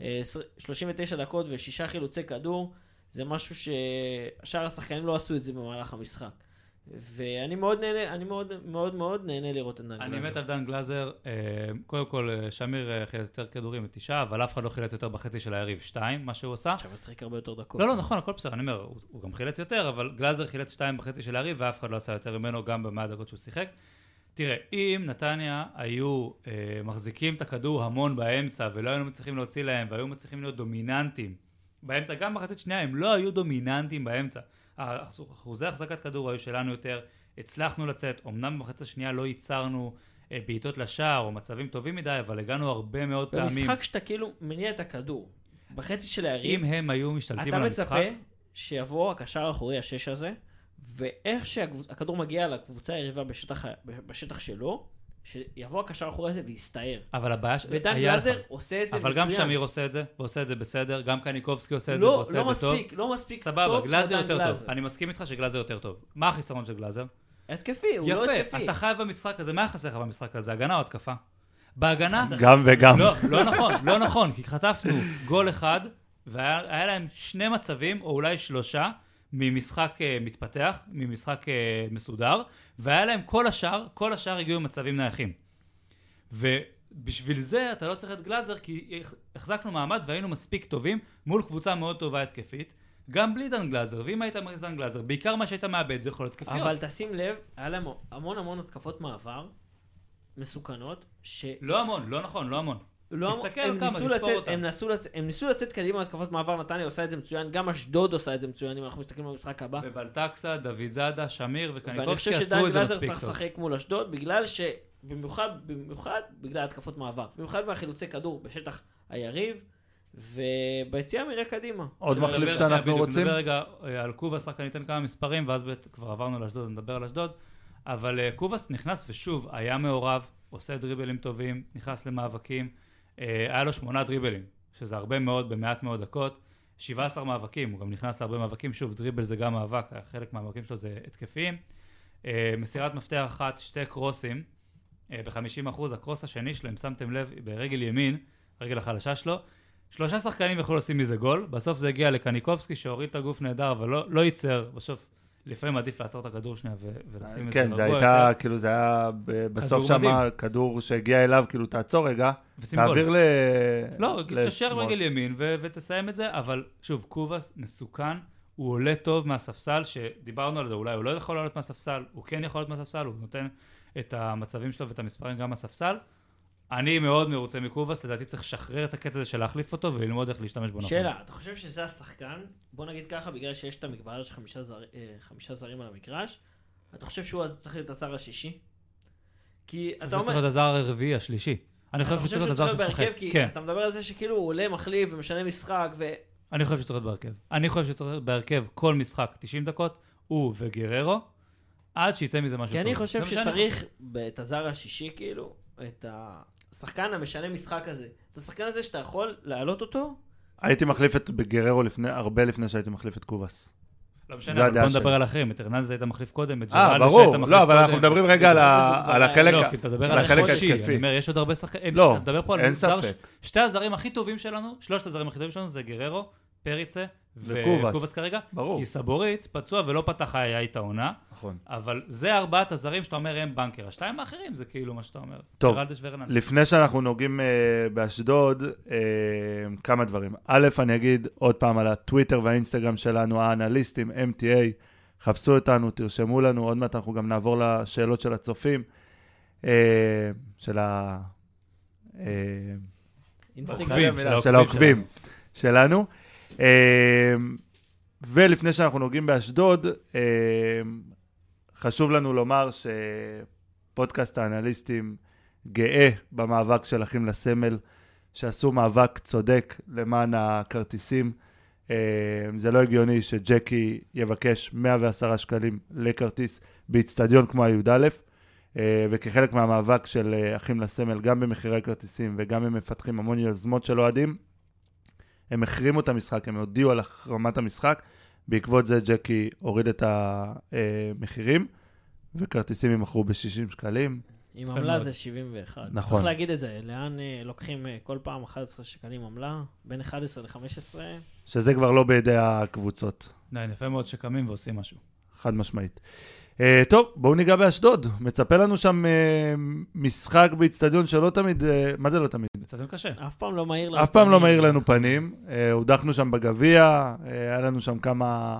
עשר- 39 דקות ושישה חילוצי כדור, זה משהו ששאר השחקנים לא עשו את זה במהלך המשחק. ואני מאוד נהנה, אני מאוד מאוד מאוד נהנה לראות את דן אני גלאזר. מת על דן גלאזר, אה, קודם כל אה, שמיר אה, חילץ יותר כדורים בתשעה, אבל אף אחד לא חילץ יותר בחצי של היריב שתיים, מה שהוא עשה. עכשיו הוא משחק הרבה יותר דקות. לא, לא, נכון, הכל בסדר, אני אומר, הוא, גם חילץ יותר, אבל גלאזר חילץ שתיים בחצי של היריב, ואף אחד לא עשה יותר ממנו גם במאה דקות שהוא שיחק. תראה, אם נתניה היו אה, מחזיקים את הכדור המון באמצע, ולא היינו מצליחים להוציא להם, והיו מצליחים להיות דומיננטים באמצע, גם בחצי שנייה הם לא היו דומיננטים באמצע. אחוזי החזקת כדור היו שלנו יותר, הצלחנו לצאת, אמנם במחצית השנייה לא ייצרנו אה, בעיטות לשער או מצבים טובים מדי, אבל הגענו הרבה מאוד פעמים. במשחק שאתה כאילו מניע את הכדור, בחצי של היריב, אם הם היו משתלטים אתה על המשחק, מצפה שיבוא הקשר האחורי השש הזה, ואיך שהכדור מגיע לקבוצה היריבה בשטח, בשטח שלו, שיבוא הקשר האחורי הזה ויסתער. אבל הבעיה ש... ודן היה גלאזר לך. עושה את זה אבל מצוין. גם שמיר עושה את זה, ועושה את זה בסדר, גם קניקובסקי עושה את זה לא, ועושה לא את זה טוב. מספיק, לא מספיק סבבה, טוב גלאזר כמו דן יותר גלאזר. טוב. אני מסכים איתך שגלאזר יותר טוב. מה החיסרון של גלאזר? התקפי, הוא לא התקפי. יפה, אתה חייב במשחק הזה, מה חסר לך במשחק הזה? הגנה או התקפה? בהגנה? גם וגם. לא, לא נכון, לא נכון, כי חטפנו גול אחד, והיה היה להם שני מצבים, או אולי שלושה, ממשחק אה, מתפתח, ממשחק אה, מסודר, והיה להם כל השאר, כל השאר הגיעו עם מצבים נייחים. ובשביל זה אתה לא צריך את גלאזר, כי הח- החזקנו מעמד והיינו מספיק טובים מול קבוצה מאוד טובה התקפית, גם בלי דן גלאזר, ואם היית מכניס דן גלאזר, בעיקר מה שהיית מאבד זה יכול להיות התקפיות. אבל תשים לב, היה להם המון המון התקפות מעבר, מסוכנות, ש... לא המון, לא נכון, לא המון. לא, תסתכל הם כמה, ניסו תספור לצאת, אותם. הם, נסו לצ... הם ניסו לצאת קדימה להתקפות מעבר, נתניה עושה את זה מצוין, גם אשדוד עושה את זה מצוין, אם אנחנו מסתכלים במשחק הבא. ובלטקסה, דוד זאדה, שמיר ואני וקניקובסקי חושב שדן עצרו את זה מספיק צריך טוב. לשחק מול אשדוד, בגלל במיוחד, במיוחד בגלל התקפות מעבר. במיוחד מהחילוצי כדור בשטח היריב, וביציאה נראה קדימה. עוד מחליף שאנחנו רוצים? נדבר רגע אה, על קובאס, רק אני אתן כמה מספרים, ואז כבר עברנו לאשדוד, אז נדבר על אשדוד. אבל אה, קובאס נכנס ושוב, היה מעורב, עושה דריבלים טובים, נכנס למאבקים. אה, היה לו שמונה דריבלים, שזה הרבה מאוד במעט מאוד דקות. 17 מאבקים, הוא גם נכנס להרבה מאבקים, שוב, דריבל זה גם מאבק, חלק מהמאבקים שלו זה התקפיים. אה, מסירת מפתח אחת, שתי קרוסים, אה, ב-50%, הקרוס השני שלו, אם שמתם לב, ברגל ימין, הרגל החלשה שלו, שלושה שחקנים יכלו לשים מזה גול, בסוף זה הגיע לקניקובסקי שהוריד את הגוף נהדר, אבל לא, לא ייצר, בסוף לפעמים עדיף לעצור את הכדור שנייה ו- ולשים את זה כן, זה הייתה, יותר, כאילו, זה היה בסוף שם. כדור שהגיע אליו, כאילו, תעצור רגע. תעביר ל... לא, תשאר. רגל ימין ו- ותסיים את זה, אבל שוב, קובאס מסוכן, הוא עולה טוב מהספסל, שדיברנו על זה, אולי הוא לא יכול לעלות מהספסל, הוא כן יכול לעלות מהספסל, הוא נותן את המצבים שלו ואת המספרים גם מהספסל. אני מאוד מרוצה מקובאס, לדעתי צריך לשחרר את הקטע הזה של להחליף אותו וללמוד איך להשתמש בו נכון. שאלה, אתה חושב שזה השחקן, בוא נגיד ככה, בגלל שיש את המגבלה של חמישה, זר, אה, חמישה זרים על המגרש, אתה חושב שהוא אז צריך להיות הזר השישי? כי אתה אתה צריך אומר, להיות הזר הרביעי, השלישי. אני חושב שהוא להיות הזר צריך להיות בהרכב? שמשחק. כי כן, אתה מדבר על זה שכאילו הוא עולה, מחליף ומשנה משחק, ו... אני חושב שצריך להיות בהרכב. אני חושב שצריך להיות בהרכב כל משחק 90 דקות, הוא וגררו, עד שיצא מזה משהו כי טוב. אני חושב שצריך את הזר השישי, כאילו, את השחקן המשנה משחק הזה. את השחקן הזה שאתה יכול להעלות אותו, הייתי מחליף את גררו לפני, הרבה לפני שהייתי מחליף את קובאס. לא משנה, אבל בוא נדבר. על אחרים. את הרננדז היית מחליף קודם, את אה, ג'רלדש היית ברור. מחליף לא, אבל אנחנו קודם. מדברים רגע על על היה- החלק לא, ה- כי אתה מדבר על. ההתקפי. אני אומר, יש עוד הרבה שחקנים. לא, אתה מדבר פה על אין ספק. שתי הזרים הכי טובים שלנו, שלושת הזרים הכי טובים שלנו זה גררו, פריצה וקובאס. וקובאס כרגע. ברור. כי סבורית פצוע ולא פתח היה את העונה, נכון. אבל זה ארבעת הזרים שאתה אומר הם בנקר. השתיים האחרים זה כאילו מה שאתה אומר. טוב. לפני שאנחנו נוגעים uh, באשדוד, uh, כמה דברים. א', אני אגיד עוד פעם על הטוויטר והאינסטגרם שלנו, האנליסטים, MTA, חפשו אותנו, תרשמו לנו, עוד מעט אנחנו גם נעבור לשאלות של הצופים, uh, של ה... Uh, של העוקבים שלנו. Uh, ולפני שאנחנו נוגעים באשדוד, uh, חשוב לנו לומר שפודקאסט האנליסטים גאה במאבק של אחים לסמל, שעשו מאבק צודק למען הכרטיסים. Uh, זה לא הגיוני שג'קי יבקש 110 שקלים לכרטיס באיצטדיון כמו הי"א, וכחלק מהמאבק של אחים לסמל, גם במחירי כרטיסים וגם הם מפתחים המון יוזמות של אוהדים, הם החרימו את המשחק, הם הודיעו על החרמת המשחק, בעקבות זה ג'קי הוריד את המחירים, וכרטיסים יימכרו ב-60 שקלים. עם עמלה. זה 71. נכון. צריך להגיד את זה, לאן אה, לוקחים אה, כל פעם 11 שקלים עמלה? בין 11 ל-15? שזה כבר לא בידי הקבוצות, די, יפה מאוד שקמים ועושים משהו. חד משמעית. Uh, טוב, בואו ניגע באשדוד. מצפה לנו שם uh, משחק באיצטדיון שלא תמיד, uh, מה זה לא תמיד? בצדדים קשה. אף פעם לא מהיר לנו. אף פעם לא. מאיר לנו פנים. Uh, הודחנו שם בגביע, uh, היה לנו שם כמה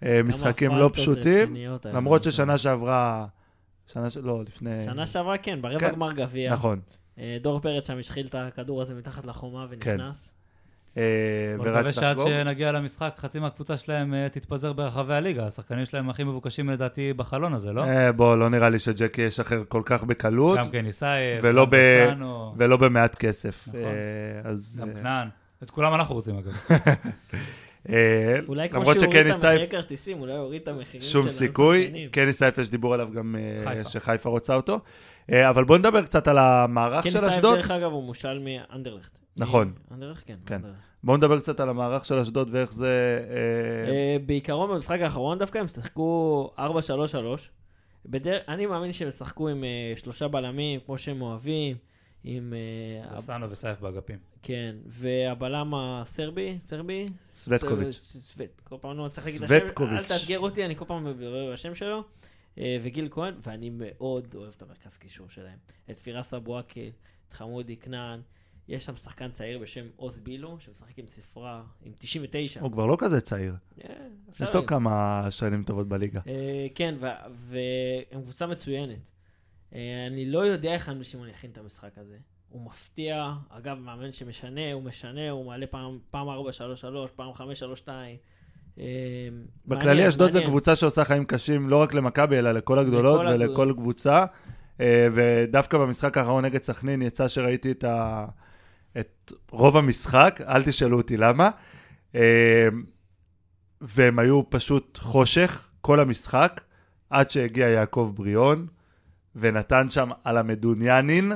uh, כמה משחקים לא פשוטים, למרות. ששנה שעברה, שנה ש... לא, לפני... שנה שעברה כן, ברבע כן. גמר גביע. נכון. אה, דור פרץ שם השחיל את הכדור הזה מתחת לחומה ונכנס. אה, נקווה ורץ שעד לחגוג. שנגיע למשחק, חצי מהקבוצה שלהם אה, תתפזר ברחבי הליגה. השחקנים שלהם הכי מבוקשים לדעתי בחלון הזה, לא? אה, בוא, לא נראה לי שג'קי ישחרר כל כך בקלות, גם כן יסאייב, ולא ב- ולא במעט כסף. נכון. אה, אז... גם אה, כנען. את כולם אנחנו רוצים אגב. אה, אולי כמו שהוא הוריד את המחירי סייף, כרטיסים, אולי הוא הוריד את המחירים שום של סיכוי. השחקנים. קני סייף, יש דיבור עליו גם אה, חיפה. שחיפה רוצה אותו. אה, אבל בוא נדבר קצת על המערך קני של סייף, אשדוד. דרך אגב, הוא מושל מאנדרלכט. נכון. אנדרלכט, כן. כן. אנדרלכט. בואו נדבר קצת על המערך של אשדוד ואיך זה... אה, אה, בעיקרון במשחק האחרון דווקא הם שיחקו 4-3-3. בדרך- אני מאמין שהם ישחקו עם אה, שלושה בלמים, כמו שהם אוהבים, עם... אה, הב- זסנו וסייף באגפים. כן, והבלם הסרבי, סרבי? סווטקוביץ'. ס- סווט, כל פעם אני מצליח להגיד את השם, סווטקוביץ'. אל תאתגר אותי, אני כל פעם מברר השם שלו. וגיל כהן, ואני מאוד אוהב את המרכז קישור שלהם. את פירס אבואקי, את חמודי כנען. יש שם שחקן צעיר בשם עוז בילו, שמשחק עם ספרה, עם 99. הוא כבר לא כזה צעיר. אפשר יש לו. כמה שנים טובות בליגה. אה, כן, ו- והם קבוצה מצוינת. אה, אני לא יודע איך אנבל שמעון יכין את המשחק הזה. הוא מפתיע, אגב, מאמן שמשנה, הוא משנה, הוא מעלה פעם, פעם 4-3-3, פעם 5-3-2. אה, בכללי אשדוד זו. קבוצה שעושה חיים קשים לא רק למכבי, אלא לכל הגדולות לכל ולכל הגדולות. קבוצה. ודווקא במשחק האחרון נגד סכנין יצא שראיתי את, ה... את רוב המשחק, אל תשאלו אותי למה. אה, והם היו פשוט חושך כל המשחק, עד שהגיע יעקב בריאון, ונתן שם על המדוניאנין,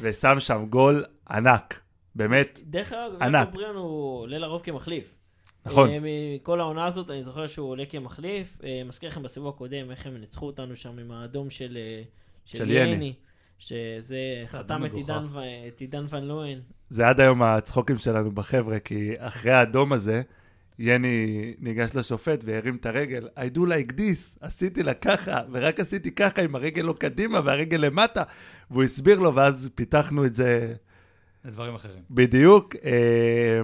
ושם שם גול ענק. באמת, דרך אגב, ענק. יעקב בריאון הוא עולה לרוב כמחליף. נכון. אה, מכל העונה הזאת, אני זוכר שהוא עולה כמחליף. אה, מזכיר לכם בסיבוב הקודם, איך הם ניצחו אותנו שם עם האדום של, אה, של יני. יני. שזה חתם את. עידן ו- את עידן ון לואן. זה עד היום הצחוקים שלנו בחבר'ה, כי אחרי האדום הזה, יני ניגש לשופט והרים את הרגל, I do like this, עשיתי לה ככה, ורק עשיתי ככה עם הרגל לא קדימה והרגל למטה, והוא הסביר לו, ואז פיתחנו את זה לדברים אחרים. בדיוק, אה,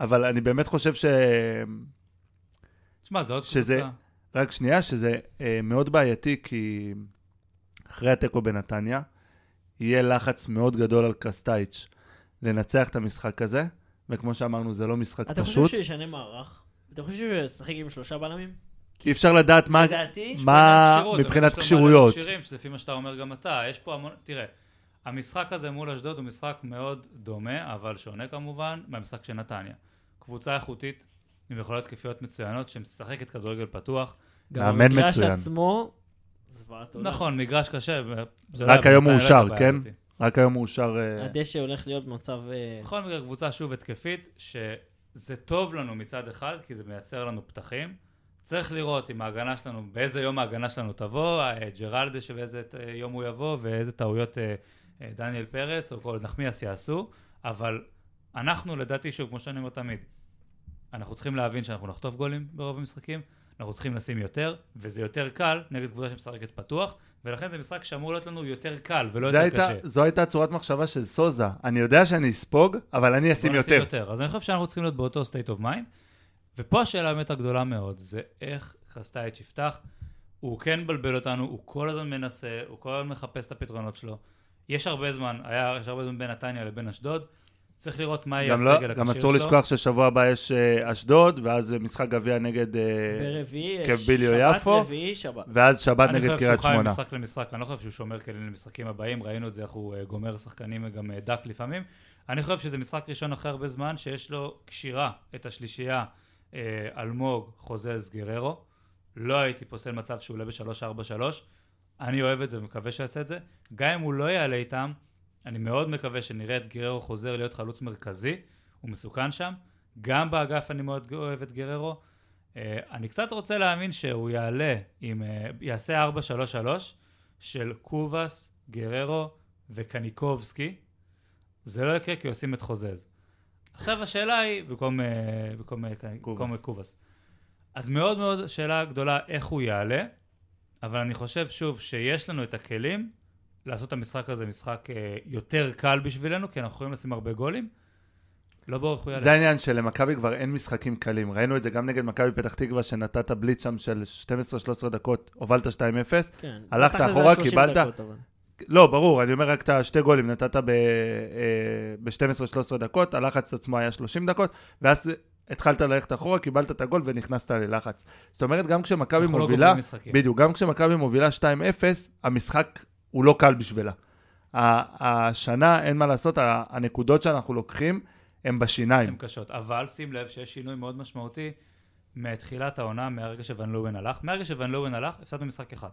אבל אני באמת חושב ש... תשמע, זה עוד שזה- קבוצה. רק שנייה, שזה אה, מאוד בעייתי, כי אחרי התיקו בנתניה, יהיה לחץ מאוד גדול על קרסטייץ' לנצח את המשחק הזה, וכמו שאמרנו, זה לא משחק אתה פשוט. חושב שהוא ישנה מערך? אתה חושב שהוא ישחק עם שלושה בלמים? אי אפשר לדעת מה... לדעתי, מה מבחינת כשירויות. שלפי מה שאתה אומר גם אתה, יש פה המון, תראה, המשחק הזה מול אשדוד הוא משחק מאוד דומה, אבל שונה כמובן, מהמשחק של נתניה. קבוצה איכותית, עם יכולות תקפיות מצוינות, שמשחקת כדורגל פתוח. גם המגרש. עצמו, זוועת עולם. נכון, מגרש קשה. זה רק לא- היום מאושר, לא הבעיה כן? רק היום מאושר... אה, הדשא הולך להיות במצב... אה, בכל מקרה, קבוצה שוב התקפית, שזה טוב לנו מצד אחד, כי זה מייצר לנו פתחים. צריך לראות אם ההגנה שלנו, באיזה יום ההגנה שלנו תבוא, אה, ג'רלדה שבאיזה אה, יום הוא יבוא, ואיזה טעויות דניאל פרץ או כל נחמיאס יעשו, אבל אנחנו לדעתי, שוב, כמו שאני אומר תמיד, אנחנו צריכים להבין שאנחנו נחטוף גולים ברוב המשחקים, אנחנו צריכים לשים יותר, וזה יותר קל נגד קבוצה שמשחקת פתוח, ולכן זה משחק שאמור להיות לנו יותר קל ולא יותר הייתה, קשה. זו הייתה צורת מחשבה של סוזה. אני יודע שאני אספוג, אבל אני אשים יותר. יותר. אז אני חושב שאנחנו צריכים להיות באותו state of mind, ופה השאלה באמת הגדולה מאוד, זה איך קרסטייץ' יפתח. הוא כן מבלבל אותנו, הוא כל הזמן מנסה, הוא כל הזמן מחפש את הפתרונות שלו. יש הרבה זמן, היה, יש הרבה זמן בין נתניה לבין אשדוד. צריך לראות מה יהיה גם, הסגל לא, הקשיר שלו. גם אסור לשכוח ששבוע הבא יש אה, אשדוד, ואז משחק גביע נגד... אה, קביליו שבת, יפו. רביעי, שבת. ואז שבת אני נגד חושב קריית שהוא חי שמונה. ממשחק למשחק, אני לא חושב שהוא שומר כלים למשחקים הבאים, ראינו את זה, איך הוא אה, גומר שחקנים גם אה, דק לפעמים. אני חושב שזה משחק ראשון אחרי הרבה זמן, שיש לו קשירה את השלישייה אלמוג, חוזז, גררו. לא הייתי פוסל מצב שהוא עולה ב-3-4-3. אני אוהב את זה ומקווה שיעשה את זה. גם אם הוא לא יעלה איתם, אני מאוד מקווה שנראה את גררו חוזר להיות חלוץ מרכזי, הוא מסוכן שם. גם באגף אני מאוד אוהב את גררו. אה, אני קצת רוצה להאמין שהוא יעלה עם, אה, יעשה 4-3-3 של קובאס, גררו וקניקובסקי. זה לא יקרה כי עושים את חוזז. עכשיו השאלה היא, במקום, במקום. במקום קובאס. אז מאוד מאוד שאלה גדולה איך הוא יעלה, אבל אני חושב שוב שיש לנו את הכלים לעשות את המשחק הזה משחק אה, יותר קל בשבילנו, כי אנחנו יכולים לשים הרבה גולים. לא ברור איך הוא יעלה. זה העניין שלמכבי כבר אין משחקים קלים. ראינו את זה גם נגד מכבי פתח תקווה, שנתת בליץ שם של 12-13 דקות, הובלת 2-0. כן. הלכת אחורה, 30 קיבלת? דקות, אבל. לא, ברור, אני אומר רק את השתי גולים, נתת ב-12-13 דקות, הלחץ עצמו היה 30 דקות, ואז התחלת ללכת אחורה, קיבלת את הגול ונכנסת ללחץ. זאת אומרת, גם כשמכבי אנחנו לא מובילה. בדיוק, גם כשמכבי מובילה 2-0, המשחק הוא לא קל בשבילה. השנה, אין מה לעשות, הנקודות שאנחנו לוקחים הן בשיניים. הן קשות, אבל שים לב שיש שינוי מאוד משמעותי מתחילת העונה, מהרגע שוון לואוין הלך. מהרגע שוון לואוין הלך, הפסדנו משחק אחד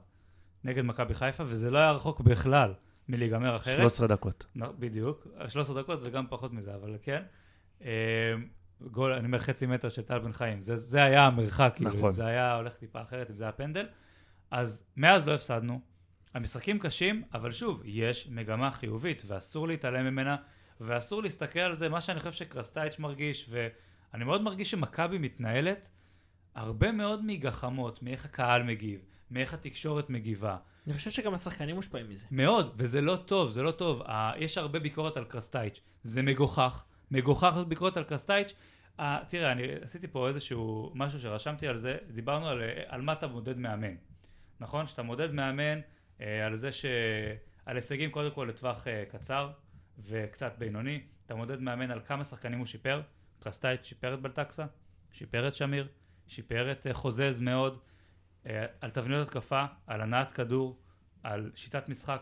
נגד מכבי חיפה, וזה לא היה רחוק בכלל מלהיגמר אחרת. 13 דקות. בדיוק, 13 דקות וגם פחות מזה, אבל כן. אה, גול, אני אומר חצי מטר של טל בן חיים, זה, זה היה המרחק, כאילו, נכון. זה היה הולך טיפה אחרת אם זה היה פנדל. אז מאז לא הפסדנו, המשחקים קשים, אבל שוב, יש מגמה חיובית, ואסור להתעלם ממנה, ואסור להסתכל על זה, מה שאני חושב שקרסטייץ' מרגיש, ואני מאוד מרגיש שמכבי מתנהלת הרבה מאוד מגחמות, מאיך הקהל מגיב, מאיך התקשורת מגיבה. אני חושב שגם השחקנים מושפעים מזה. מאוד, וזה לא טוב, זה לא טוב. Uh, יש הרבה ביקורת על קרסטייץ', זה מגוחך, מגוחך ביקורת על קרסטייץ'. Uh, תראה, אני עשיתי פה איזשהו משהו שרשמתי על זה, דיברנו על, על מה אתה מודד מאמן, נכון? שאתה מודד מאמן על זה ש... על הישגים קודם כל לטווח uh, קצר וקצת בינוני, אתה מודד מאמן על כמה שחקנים הוא שיפר, קרסטייץ' שיפר את בלטקסה, שיפר את שמיר, שיפר את uh, חוזז מאוד, על תבניות התקפה, על הנעת כדור, על שיטת משחק.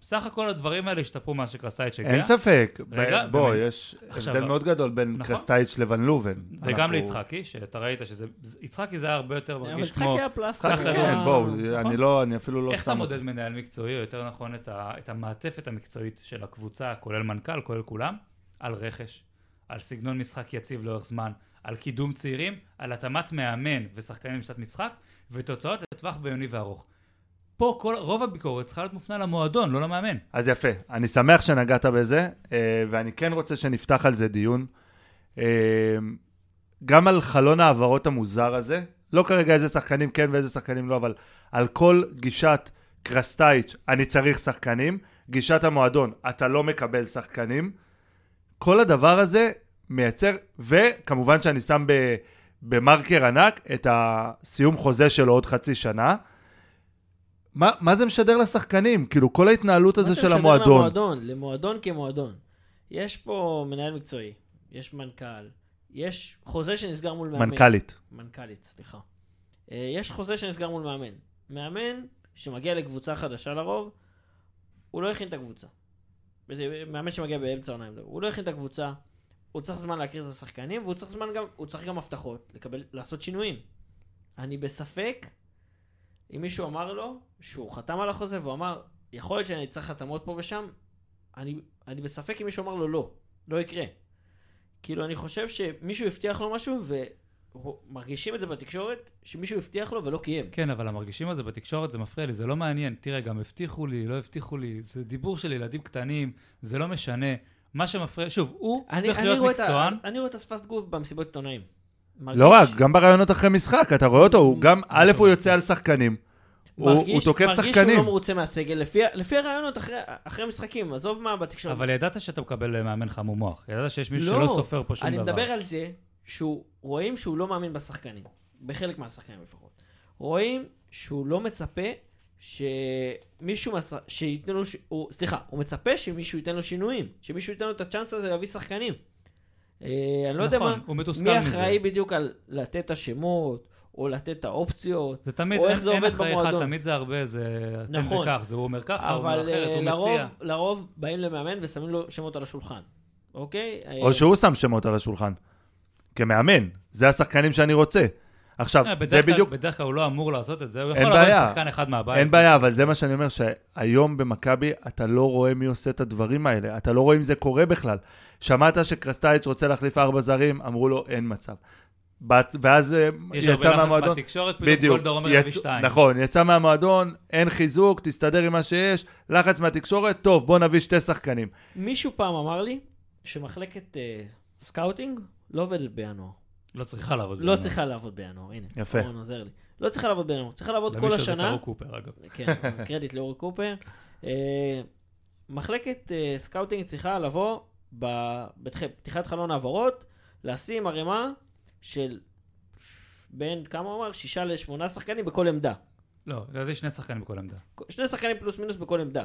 בסך הכל הדברים האלה השתפרו מאז שקרסטייץ' הגיע. אין ספק. רגע, ב- בוא, ומ- יש עכשיו, הבדל מאוד גדול בין נכון. קרסטייץ' לוון לובן. וגם אנחנו- ליצחקי, שאתה ראית שזה... יצחקי זה היה הרבה יותר אבל מרגיש יצחקי כמו... היה פלסטר. ככה, כן, אה, בואו, נכון. אני לא, אני אפילו לא איך אתה מודד. מנהל מקצועי, או יותר נכון את, ה, את המעטפת המקצועית של הקבוצה, כולל מנכ"ל, כולל כולם, על רכש, על סגנון משחק יציב לאורך זמן, על קידום צעירים, על התאמת מאמן ושחקנים לשיטת משחק, ותוצאות לטווח בינוני וארוך. פה כל, רוב הביקורת צריכה להיות מופנה למועדון, לא למאמן. אז יפה, אני שמח שנגעת בזה, אה, ואני כן רוצה שנפתח על זה דיון. אה, גם על חלון ההעברות המוזר הזה, לא כרגע איזה שחקנים כן ואיזה שחקנים לא, אבל על כל גישת קרסטייץ', אני צריך שחקנים, גישת המועדון, אתה לא מקבל שחקנים. כל הדבר הזה מייצר, וכמובן שאני שם במרקר ענק את הסיום חוזה שלו עוד חצי שנה. מה, מה זה משדר לשחקנים? כאילו, כל ההתנהלות הזו של המועדון. למועדון, למועדון כמועדון. יש פה מנהל מקצועי, יש מנכ"ל, יש חוזה שנסגר מול מאמן. מנכ"לית. מנכ"לית, סליחה. אה, יש חוזה שנסגר מול מאמן. מאמן שמגיע לקבוצה חדשה לרוב, הוא לא הכין את הקבוצה. מאמן שמגיע באמצע העונה, מדבר. הוא לא הכין את הקבוצה, הוא צריך זמן להכיר את השחקנים, והוא צריך זמן גם, הוא צריך גם הבטחות, לקבל, לעשות שינויים. אני בספק אם מישהו אמר לו שהוא חתם על החוזה והוא אמר, יכול להיות שאני צריך התאמות פה ושם, אני, אני בספק אם מישהו אמר לו לא, לא יקרה. כאילו, אני חושב שמישהו הבטיח לו משהו, ומרגישים את זה בתקשורת, שמישהו הבטיח לו ולא קיים. כן, אבל המרגישים הזה בתקשורת זה מפריע לי, זה לא מעניין. תראה, גם הבטיחו לי, לא הבטיחו לי, זה דיבור של ילדים קטנים, זה לא משנה. מה שמפריע, שוב, הוא אני, צריך אני להיות את ה- מקצוען. אני רואה את השפת גוף במסיבות עיתונאים. לא רק, מרגיש- גם ברעיונות אחרי משחק, אתה רואה אותו, הוא גם, א', הוא יוצא על שחקנים. הוא מרגיש- הוא תוקף מרגיש שהוא שחקנים. לא מרוצה מהסגל, לפי, לפי הרעיונות אחרי, אחרי משחקים, עזוב מה בתקשורת. אבל ידעת שאתה מקבל אה, מאמן חמום מוח. ידעת שיש מישהו לא, שלא סופר פה שום אני דבר. מדבר על זה שהוא, רואים שהוא לא מאמין בשחקנים, בחלק מהשחקנים לפחות. רואים שהוא לא מצפה שמישהו, מהש... שייתן לו, ש... הוא, סליחה, הוא מצפה שמישהו ייתן לו שינויים, שמישהו ייתן לו את הצ'אנס הזה להביא שחקנים. אה, אני לא יודע נכון, מה, הוא מתוסכל מי. אחראי בדיוק על לתת את השמות, או לתת את האופציות, זה תמיד, או איך זה אין עובד במועדון. תמיד זה הרבה, זה נכון. וכך, זה הוא אומר ככה, הוא אומר אבל אחרת, אה, הוא לרוב, מציע. לרוב באים למאמן ושמים לו שמות על השולחן, אוקיי? או אה, שהוא שם שמות על השולחן. כמאמן, זה השחקנים שאני רוצה. עכשיו, זה בדיוק, בדרך כלל הוא לא אמור לעשות את זה, הוא אין יכול לבוא. עם שחקן אחד מהבית. אין בעיה, אבל זה מה שאני אומר, שהיום במכבי אתה לא רואה מי עושה את הדברים האלה, אתה לא רואה אם זה קורה בכלל. שמעת שקרסטייץ' רוצה להחליף ארבע זרים, אמרו לו, אין מצב. בת- ואז אה, יש יצא הרבה לחץ מהמועדון, בתקשורת, פתאום בדיוק, גולדור אומר יצ- להביא שתיים. נכון, יצא מהמועדון, אין חיזוק, תסתדר עם מה שיש, לחץ מהתקשורת, טוב, בוא נביא שתי שחקנים. מישהו פעם אמר לי שמחלקת אה, סקאוטינג לא עובדת בינואר. לא צריכה לעבוד. לא בינואר. צריכה לעבוד בינואר, הנה. יפה. אורן עוזר לי. לא צריכה לעבוד בינואר, צריכה לעבוד כל למישהו זה השנה. קראו קופר, אגב. כן, קרדיט לאורי קופר. אה, מחלקת אה, סקאוטינג צריכה לבוא בפתיחת חלון העברות, לשים ערימה של בין, כמה הוא אמר? שישה לשמונה שחקנים בכל עמדה. לא, לדעתי שני שחקנים בכל עמדה. שני שחקנים פלוס מינוס בכל עמדה.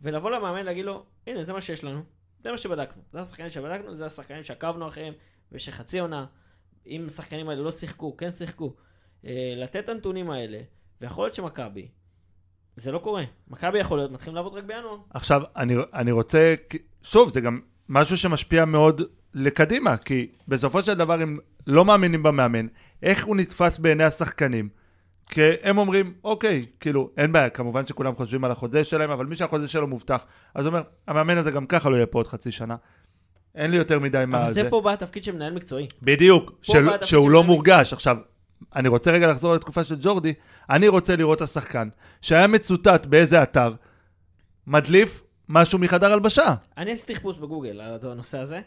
ולבוא למאמן להגיד לו, הנה, זה מה שיש לנו, זה מה שבדקנו. זה השחקנים שבדקנו, זה השחקנים שעקבנו אחריהם במשך חצי עונה. אם השחקנים האלה לא שיחקו, כן שיחקו. אה, לתת את הנתונים האלה, ויכול להיות שמכבי, זה לא קורה. מכבי יכול להיות, מתחילים לעבוד רק בינואר. עכשיו, אני, אני רוצה, שוב, זה גם משהו שמשפיע מאוד לקדימה, כי בסופו של דבר, אם לא מאמינים במאמן, איך הוא נתפס בעיני השחקנים? כי הם אומרים, אוקיי, כאילו, אין בעיה, כמובן שכולם חושבים על החוזה שלהם, אבל מי שהחוזה שלו מובטח, אז הוא אומר, המאמן הזה גם ככה לא יהיה פה עוד חצי שנה. אין לי יותר מדי מה אבל זה פה בא התפקיד של מנהל מקצועי. בדיוק, של, שהוא לא מורגש. עכשיו, אני רוצה רגע לחזור לתקופה של ג'ורדי, אני רוצה לראות את השחקן שהיה מצוטט באיזה אתר, מדליף משהו מחדר הלבשה. אני עשיתי חיפוש בגוגל על הנושא הזה,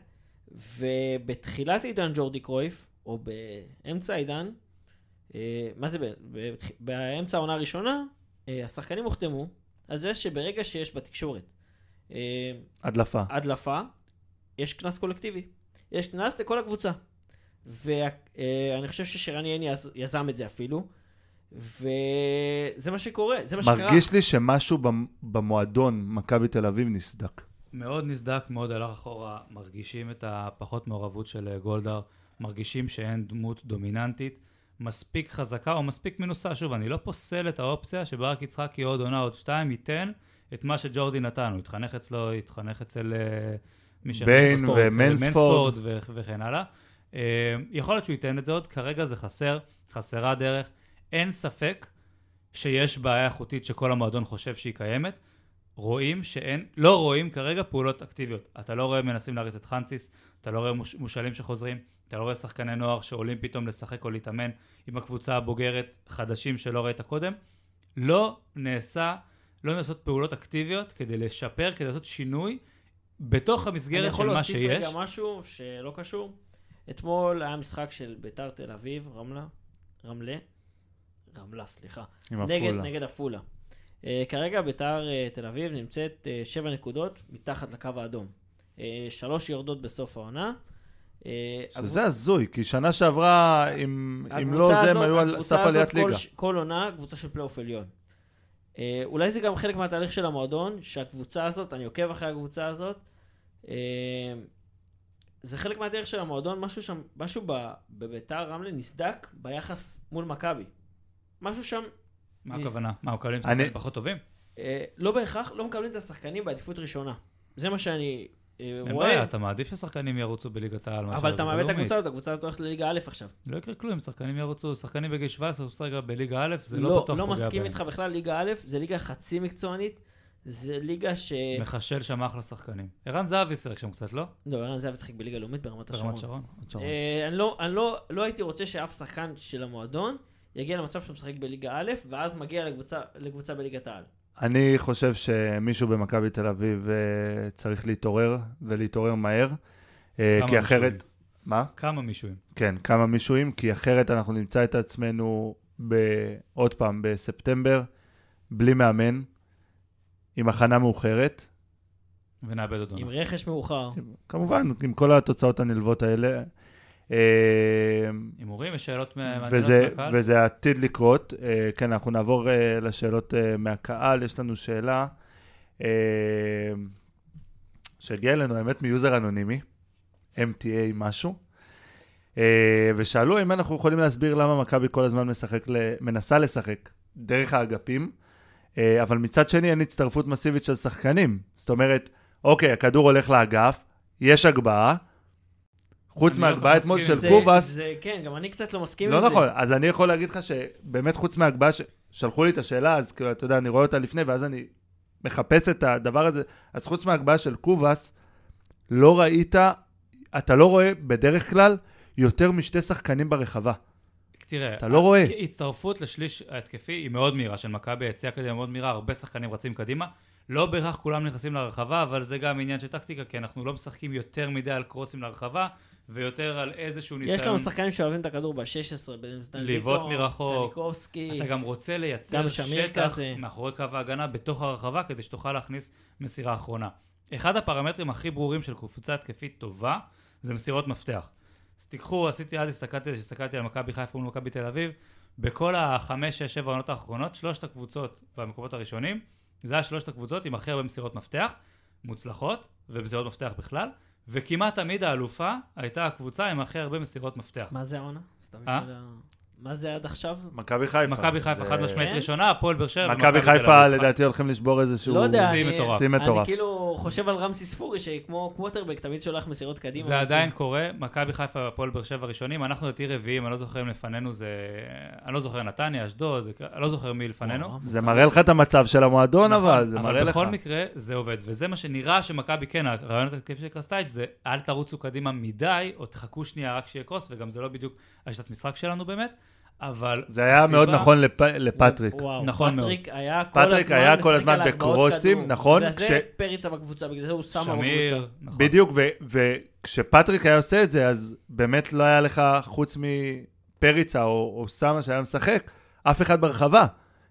ובתחילת עידן ג'ורדי קרויף, או באמצע העידן, אה, מה זה, באמצע העונה הראשונה, אה, השחקנים הוחתמו על זה שברגע שיש בתקשורת אה, הדלפה. הדלפה, יש קנס קולקטיבי. יש קנס לכל הקבוצה. ואני חושב ששרן יעני יז- יזם את זה אפילו, וזה מה שקורה, זה מה שקרה. מרגיש לי שמשהו במ- במועדון מכבי תל אביב נסדק. מאוד נסדק, מאוד הלך אחורה, מרגישים את הפחות מעורבות של אה, גולדהר, מרגישים שאין דמות דומיננטית, מספיק חזקה או מספיק מנוסה. שוב, אני לא פוסל את האופציה שברק יצחקי עוד עונה, עוד שתיים, ייתן את מה שג'ורדי נתן. הוא התחנך אצלו, התחנך אצל אה, מי ש... ביין מנספורד, ומנספורד. ו- וכן הלאה. אה, יכול להיות שהוא ייתן את זה עוד, כרגע זה חסר, חסרה דרך. אין ספק שיש בעיה איכותית שכל המועדון חושב שהיא קיימת. רואים שאין, לא רואים כרגע פעולות אקטיביות. אתה לא רואה מנסים להריץ את חנציס, אתה לא רואה מוש, מושאלים שחוזרים, אתה לא רואה שחקני נוער שעולים פתאום לשחק או להתאמן עם הקבוצה הבוגרת, חדשים שלא ראית קודם. לא נעשה, לא נעשות פעולות אקטיביות כדי לשפר, כדי לעשות שינוי בתוך אני המסגרת יכול של מה להוסיף שיש. רגע משהו שלא קשור. אתמול היה משחק של ביתר תל אביב, רמלה, רמלה, רמלה, סליחה. עם נגד, עפולה. נגד עפולה. Uh, כרגע ביתר uh, תל אביב נמצאת uh, שבע נקודות מתחת לקו האדום. Uh, שלוש יורדות בסוף העונה. Uh, שזה הזוי, כי שנה שעברה, אם אם לא זה, הם היו על סף עליית ליגה. כל, כל עונה קבוצה של פלייאוף עליון. Uh, אולי זה גם חלק מהתהליך של המועדון, שהקבוצה הזאת, אני עוקב אחרי הקבוצה הזאת, uh, זה חלק מהדרך של המועדון, משהו שם, משהו בביתר רמלה נסדק ביחס מול מכבי. משהו שם מה הכוונה? מה, מקבלים אני- שחקנים פחות טובים? אה, לא בהכרח, לא מקבלים את השחקנים בעדיפות ראשונה. זה מה שאני אה, אין רואה. בעיה, אתה מעדיף ששחקנים ירוצו בליגת העל. אבל אתה מאבד את. הקבוצה הזאת, הקבוצה הזאת הולכת לליגה א' עכשיו. לא יקרה כלום, שחקנים ירוצו, שחקנים בגיל 17 עושים רגע בליגה א', זה לא לא, בטוח לא פוגע מסכים. איתך בכלל, ליגה א', זה ליגה חצי מקצוענית, זה ליגה ש... מחשל שם אחלה שחקנים. ערן זהבי שיחק שם קצת, לא? לא, ערן זהב משחק בליגה לאומית ברמת השרון. ברמת שרון. אה, אני לא- לא- לא הייתי רוצה שאף שחקן של המועדון יגיע למצב שהוא משחק בליגה א', ואז מגיע לקבוצה- לקבוצה בליגת העל. אני חושב שמישהו במכבי תל אביב אה, צריך להתעורר, ולהתעורר מהר. אה, כמה כי אחרת... מישורים. מה? כמה מישורים. כן, כמה מישואים, כי אחרת אנחנו נמצא את עצמנו ב- עוד פעם בספטמבר, בלי מאמן, עם הכנה מאוחרת. ונאבד עוד עם. רכש מאוחר. כמובן, עם כל התוצאות הנלוות האלה. אה, הימורים, יש שאלות וזה, מהקהל? וזה עתיד לקרות. אה, כן, אנחנו נעבור אה, לשאלות מהקהל. יש לנו שאלה שהגיעה אלינו, האמת, מיוזר אנונימי, MTA משהו, ושאלו אם אנחנו יכולים להסביר למה מכבי כל הזמן משחק, מנסה לשחק דרך האגפים, אבל מצד שני אין הצטרפות מסיבית של שחקנים. זאת אומרת, אוקיי, הכדור הולך לאגף, יש הגבהה, חוץ לא מהגבהה אתמול של עם קובאס, כן, גם אני קצת לא מסכים עם לא זה. נכון, אז אני יכול להגיד לך שבאמת חוץ מהגבהה, ש... שלחו לי את השאלה, אז כאילו, אתה יודע, אני רואה אותה לפני, ואז אני מחפש את הדבר הזה, אז חוץ מהגבהה של קובאס, לא ראית, אתה לא רואה בדרך כלל יותר משתי שחקנים ברחבה. תראה, אתה לא רואה. הצטרפות לשליש ההתקפי היא מאוד מהירה של מכבי, היציאה קדימה מאוד מהירה, הרבה שחקנים רצים קדימה. לא בהכרח כולם נכנסים לרחבה, אבל זה גם עניין של טקטיקה, כי אנחנו לא משחקים יותר מדי על קרוסים לרחבה, ויותר על איזשהו ניסיון. יש לנו שחקנים שאוהבים את הכדור ב-16, לבעוט מרחוק. קניקובסקי. אתה גם רוצה לייצר גם שטח כזה. מאחורי קו ההגנה בתוך הרחבה, כדי שתוכל להכניס מסירה אחרונה. אחד הפרמטרים הכי ברורים של קבוצה התקפית טובה, זה מסירות מפתח. אז תיקחו, עשיתי אז, הסתכלתי, הסתכלתי על מכבי חיפה מול מכבי תל אביב, בכל החמש, שש, שבע עונות האחרונות, שלושת הקבוצות במקומות הראשונים, זה היה שלושת הקבוצות עם הכי הרבה מסירות מפתח, מוצלחות, ומסירות מפתח בכלל, וכמעט תמיד האלופה הייתה הקבוצה עם הכי הרבה מסירות מפתח. מה זה העונה? סתם? בשביל ה- מה זה עד עכשיו? מכבי חיפה. מכבי חיפה חד משמעית כן? ראשונה, הפועל באר שבע. מכבי חיפה. לדעתי הולכים לשבור איזשהו... לא יודע, שיא אני- כאילו חושב על רמסי ספורי, שכמו קווטרבק תמיד שולח מסירות קדימה. זה. עדיין קורה, מכבי חיפה והפועל באר שבע ראשונים, אנחנו לדעתי רביעים, אני לא זוכר אם לפנינו זה... אני לא זוכר נתניה, אשדוד, אני לא זוכר מי לפנינו. זה מראה לך את המצב של המועדון, נכון, אבל זה מראה אבל לך. בכל מקרה זה עובד, וזה מה שנראה שמכבי כן, הרעיון התקציב של קרסטייץ' זה אל תרוצו קדימה מדי, או תחכו שנייה רק שיהיה קרוס, וגם זה לא בדיוק השיטת משחק שלנו באמת, אבל... זה היה מאוד הסיבה- נכון לפ- לפטריק. וואו, נכון מאוד. פטריק היה כל פטריק הזמן היה כל הזמן בקרוסים, כדור. נכון, בגלל זה כש- פריצה בקבוצה, בגלל זה הוא שם בקבוצה. שמיר, נכון. בדיוק, ו- וכשפטריק היה עושה את זה, אז באמת לא היה לך, חוץ מפריצה או או סמה שהיה משחק, אף אחד ברחבה.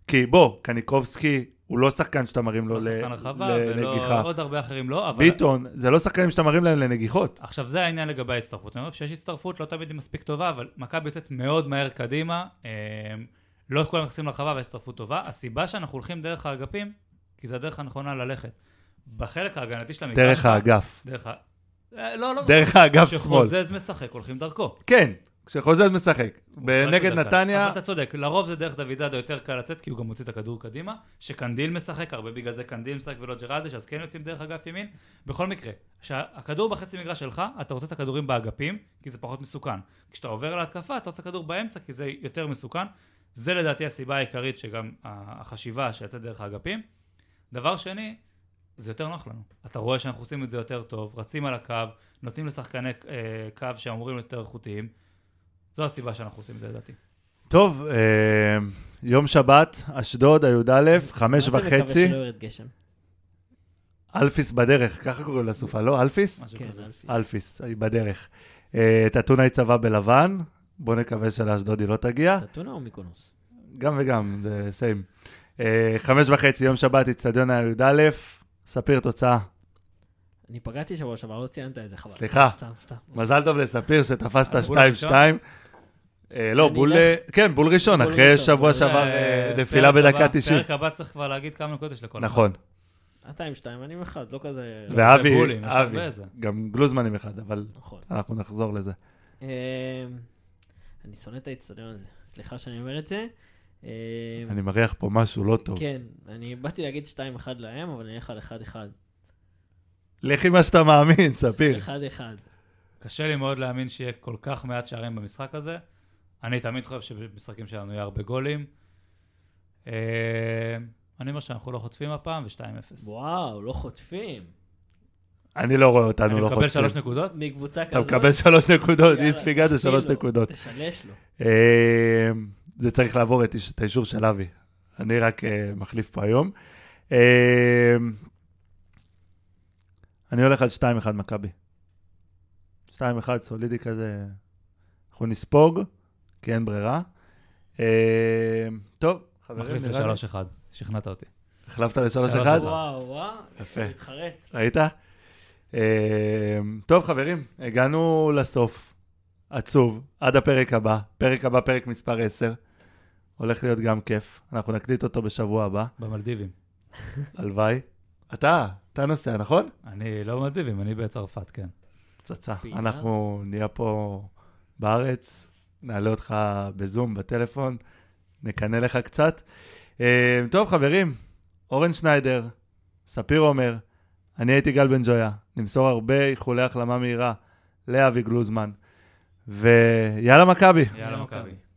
כי בוא, קניקובסקי הוא לא שחקן שאתה מרים לו לא שחקן הרחבה, לנגיחה. ולא עוד הרבה אחרים לא, אבל... ביטון, זה לא שחקנים שאתה מרים להם לנגיחות. עכשיו זה העניין לגבי ההצטרפות. אני חושב שיש הצטרפות, לא תמיד היא מספיק טובה, אבל מכבי יוצאת מאוד מהר קדימה. אה, לא כולם נכנסים לרחבה ויש הצטרפות טובה. הסיבה שאנחנו הולכים דרך האגפים, כי זה הדרך הנכונה ללכת. בחלק ההגנתי של המגרש... דרך האגף. דרך ה... אה, לא, לא. דרך האגף שמאל. שחוזז משחק, הולכים דרכו. כן, כשחוזז משחק. קל. נתניה, אבל אתה צודק, לרוב זה דרך דוד זאדה יותר קל לצאת, כי הוא גם מוציא את הכדור קדימה, שקנדיל משחק, הרבה בגלל זה קנדיל משחק ולא ג'רלדש, אז כן יוצאים דרך אגף ימין. בכל מקרה, כשהכדור בחצי מגרש שלך, אתה רוצה את הכדורים באגפים, כי זה פחות מסוכן. כשאתה עובר להתקפה, אתה רוצה כדור באמצע, כי זה יותר מסוכן. זה לדעתי הסיבה העיקרית שגם החשיבה שיצאת דרך האגפים. דבר שני, זה יותר נוח לנו. אתה רואה שאנחנו עושים את זה יותר טוב, רצים על הקו, נותנים לשחקני אה, קו שאמורים יותר איכותיים. זו הסיבה שאנחנו עושים את זה לדעתי. טוב, אה, יום שבת, אשדוד, הי"א, חמש מה זה מקווה וחצי, שלא ירד גשם? אלפיס בדרך, ככה קוראים לסופה, לא? אלפיס? כן, כזה. אלפי. אלפיס, היא בדרך. אה, את אתונה היא צבע בלבן, בוא נקווה שלאשדוד היא לא תגיע. אתונה או מיקונוס? גם וגם, זה סיים. אה, חמש וחצי, יום שבת, אצטדיון הי"א, ספיר תוצאה. אני פגעתי שבוע שעבר, לא ציינת את זה, חבל. סליחה. סתם, סתם. מזל טוב לספיר שתפסת אה, בול 2-2. אה, לא, בול, אה, כן, בול ראשון, אחרי שבוע שעבר אה, פרק נפילה בדקה 90. פרק הבא צריך כבר להגיד כמה נקודות יש לכל אחד. נכון. אתה עם שתיים, אני עם אחד, לא כזה... ואבי, אבי. גם גלוזמן עם אחד, אבל נכון. אנחנו נחזור לזה. אמ, אני שונא את האיצטדיון הזה, סליחה שאני אומר את זה. אמ, אני מריח פה משהו לא טוב. כן, אני באתי להגיד 2-1 להם, אבל אני אלך על 1-1. לך עם מה שאתה מאמין, ספיר. 1-1. קשה לי מאוד להאמין שיהיה כל כך מעט שערים במשחק הזה. אני תמיד חושב שבמשחקים שלנו יהיה הרבה גולים. אה, אני אומר שאנחנו לא חוטפים הפעם ו-2-0. וואו, לא חוטפים. אני לא רואה אותנו אני לא מקבל חוטפים. שלוש נקודות? מקבוצה אתה כזאת. מקבל שלוש נקודות, אי ספיגה זה שלוש נקודות. תשלש לו. אה, זה צריך לעבור את איש- את האישור של אבי. אני רק אה, מחליף פה היום. אני הולך על 2-1 מכבי. 2-1 סולידי כזה. אנחנו נספוג, כי אין ברירה. אה, טוב, חברים, מחליף נראה לי. ל-3-1. שכנעת אותי. החלפת ל-3-1? שלוש אחד. וואו, וואו, יפה. הוא מתחרט. ראית? אה, טוב, חברים, הגענו לסוף. עצוב, עד הפרק הבא. פרק הבא, פרק מספר 10. הולך להיות גם כיף. אנחנו נקליט אותו בשבוע הבא, במלדיבים. הלוואי. אתה, אתה נוסע, נכון? אני לא במלדיבים, אני בצרפת, כן. פצצה. אנחנו נהיה פה בארץ, נעלה אותך בזום, בטלפון, נקנא לך קצת. אה, טוב, חברים, אורן שניידר, ספיר עומר, אני הייתי גל בן ג'ויה, נמסור הרבה איחולי החלמה מהירה לאבי גלוזמן, ויאללה מכבי. יאללה מכבי.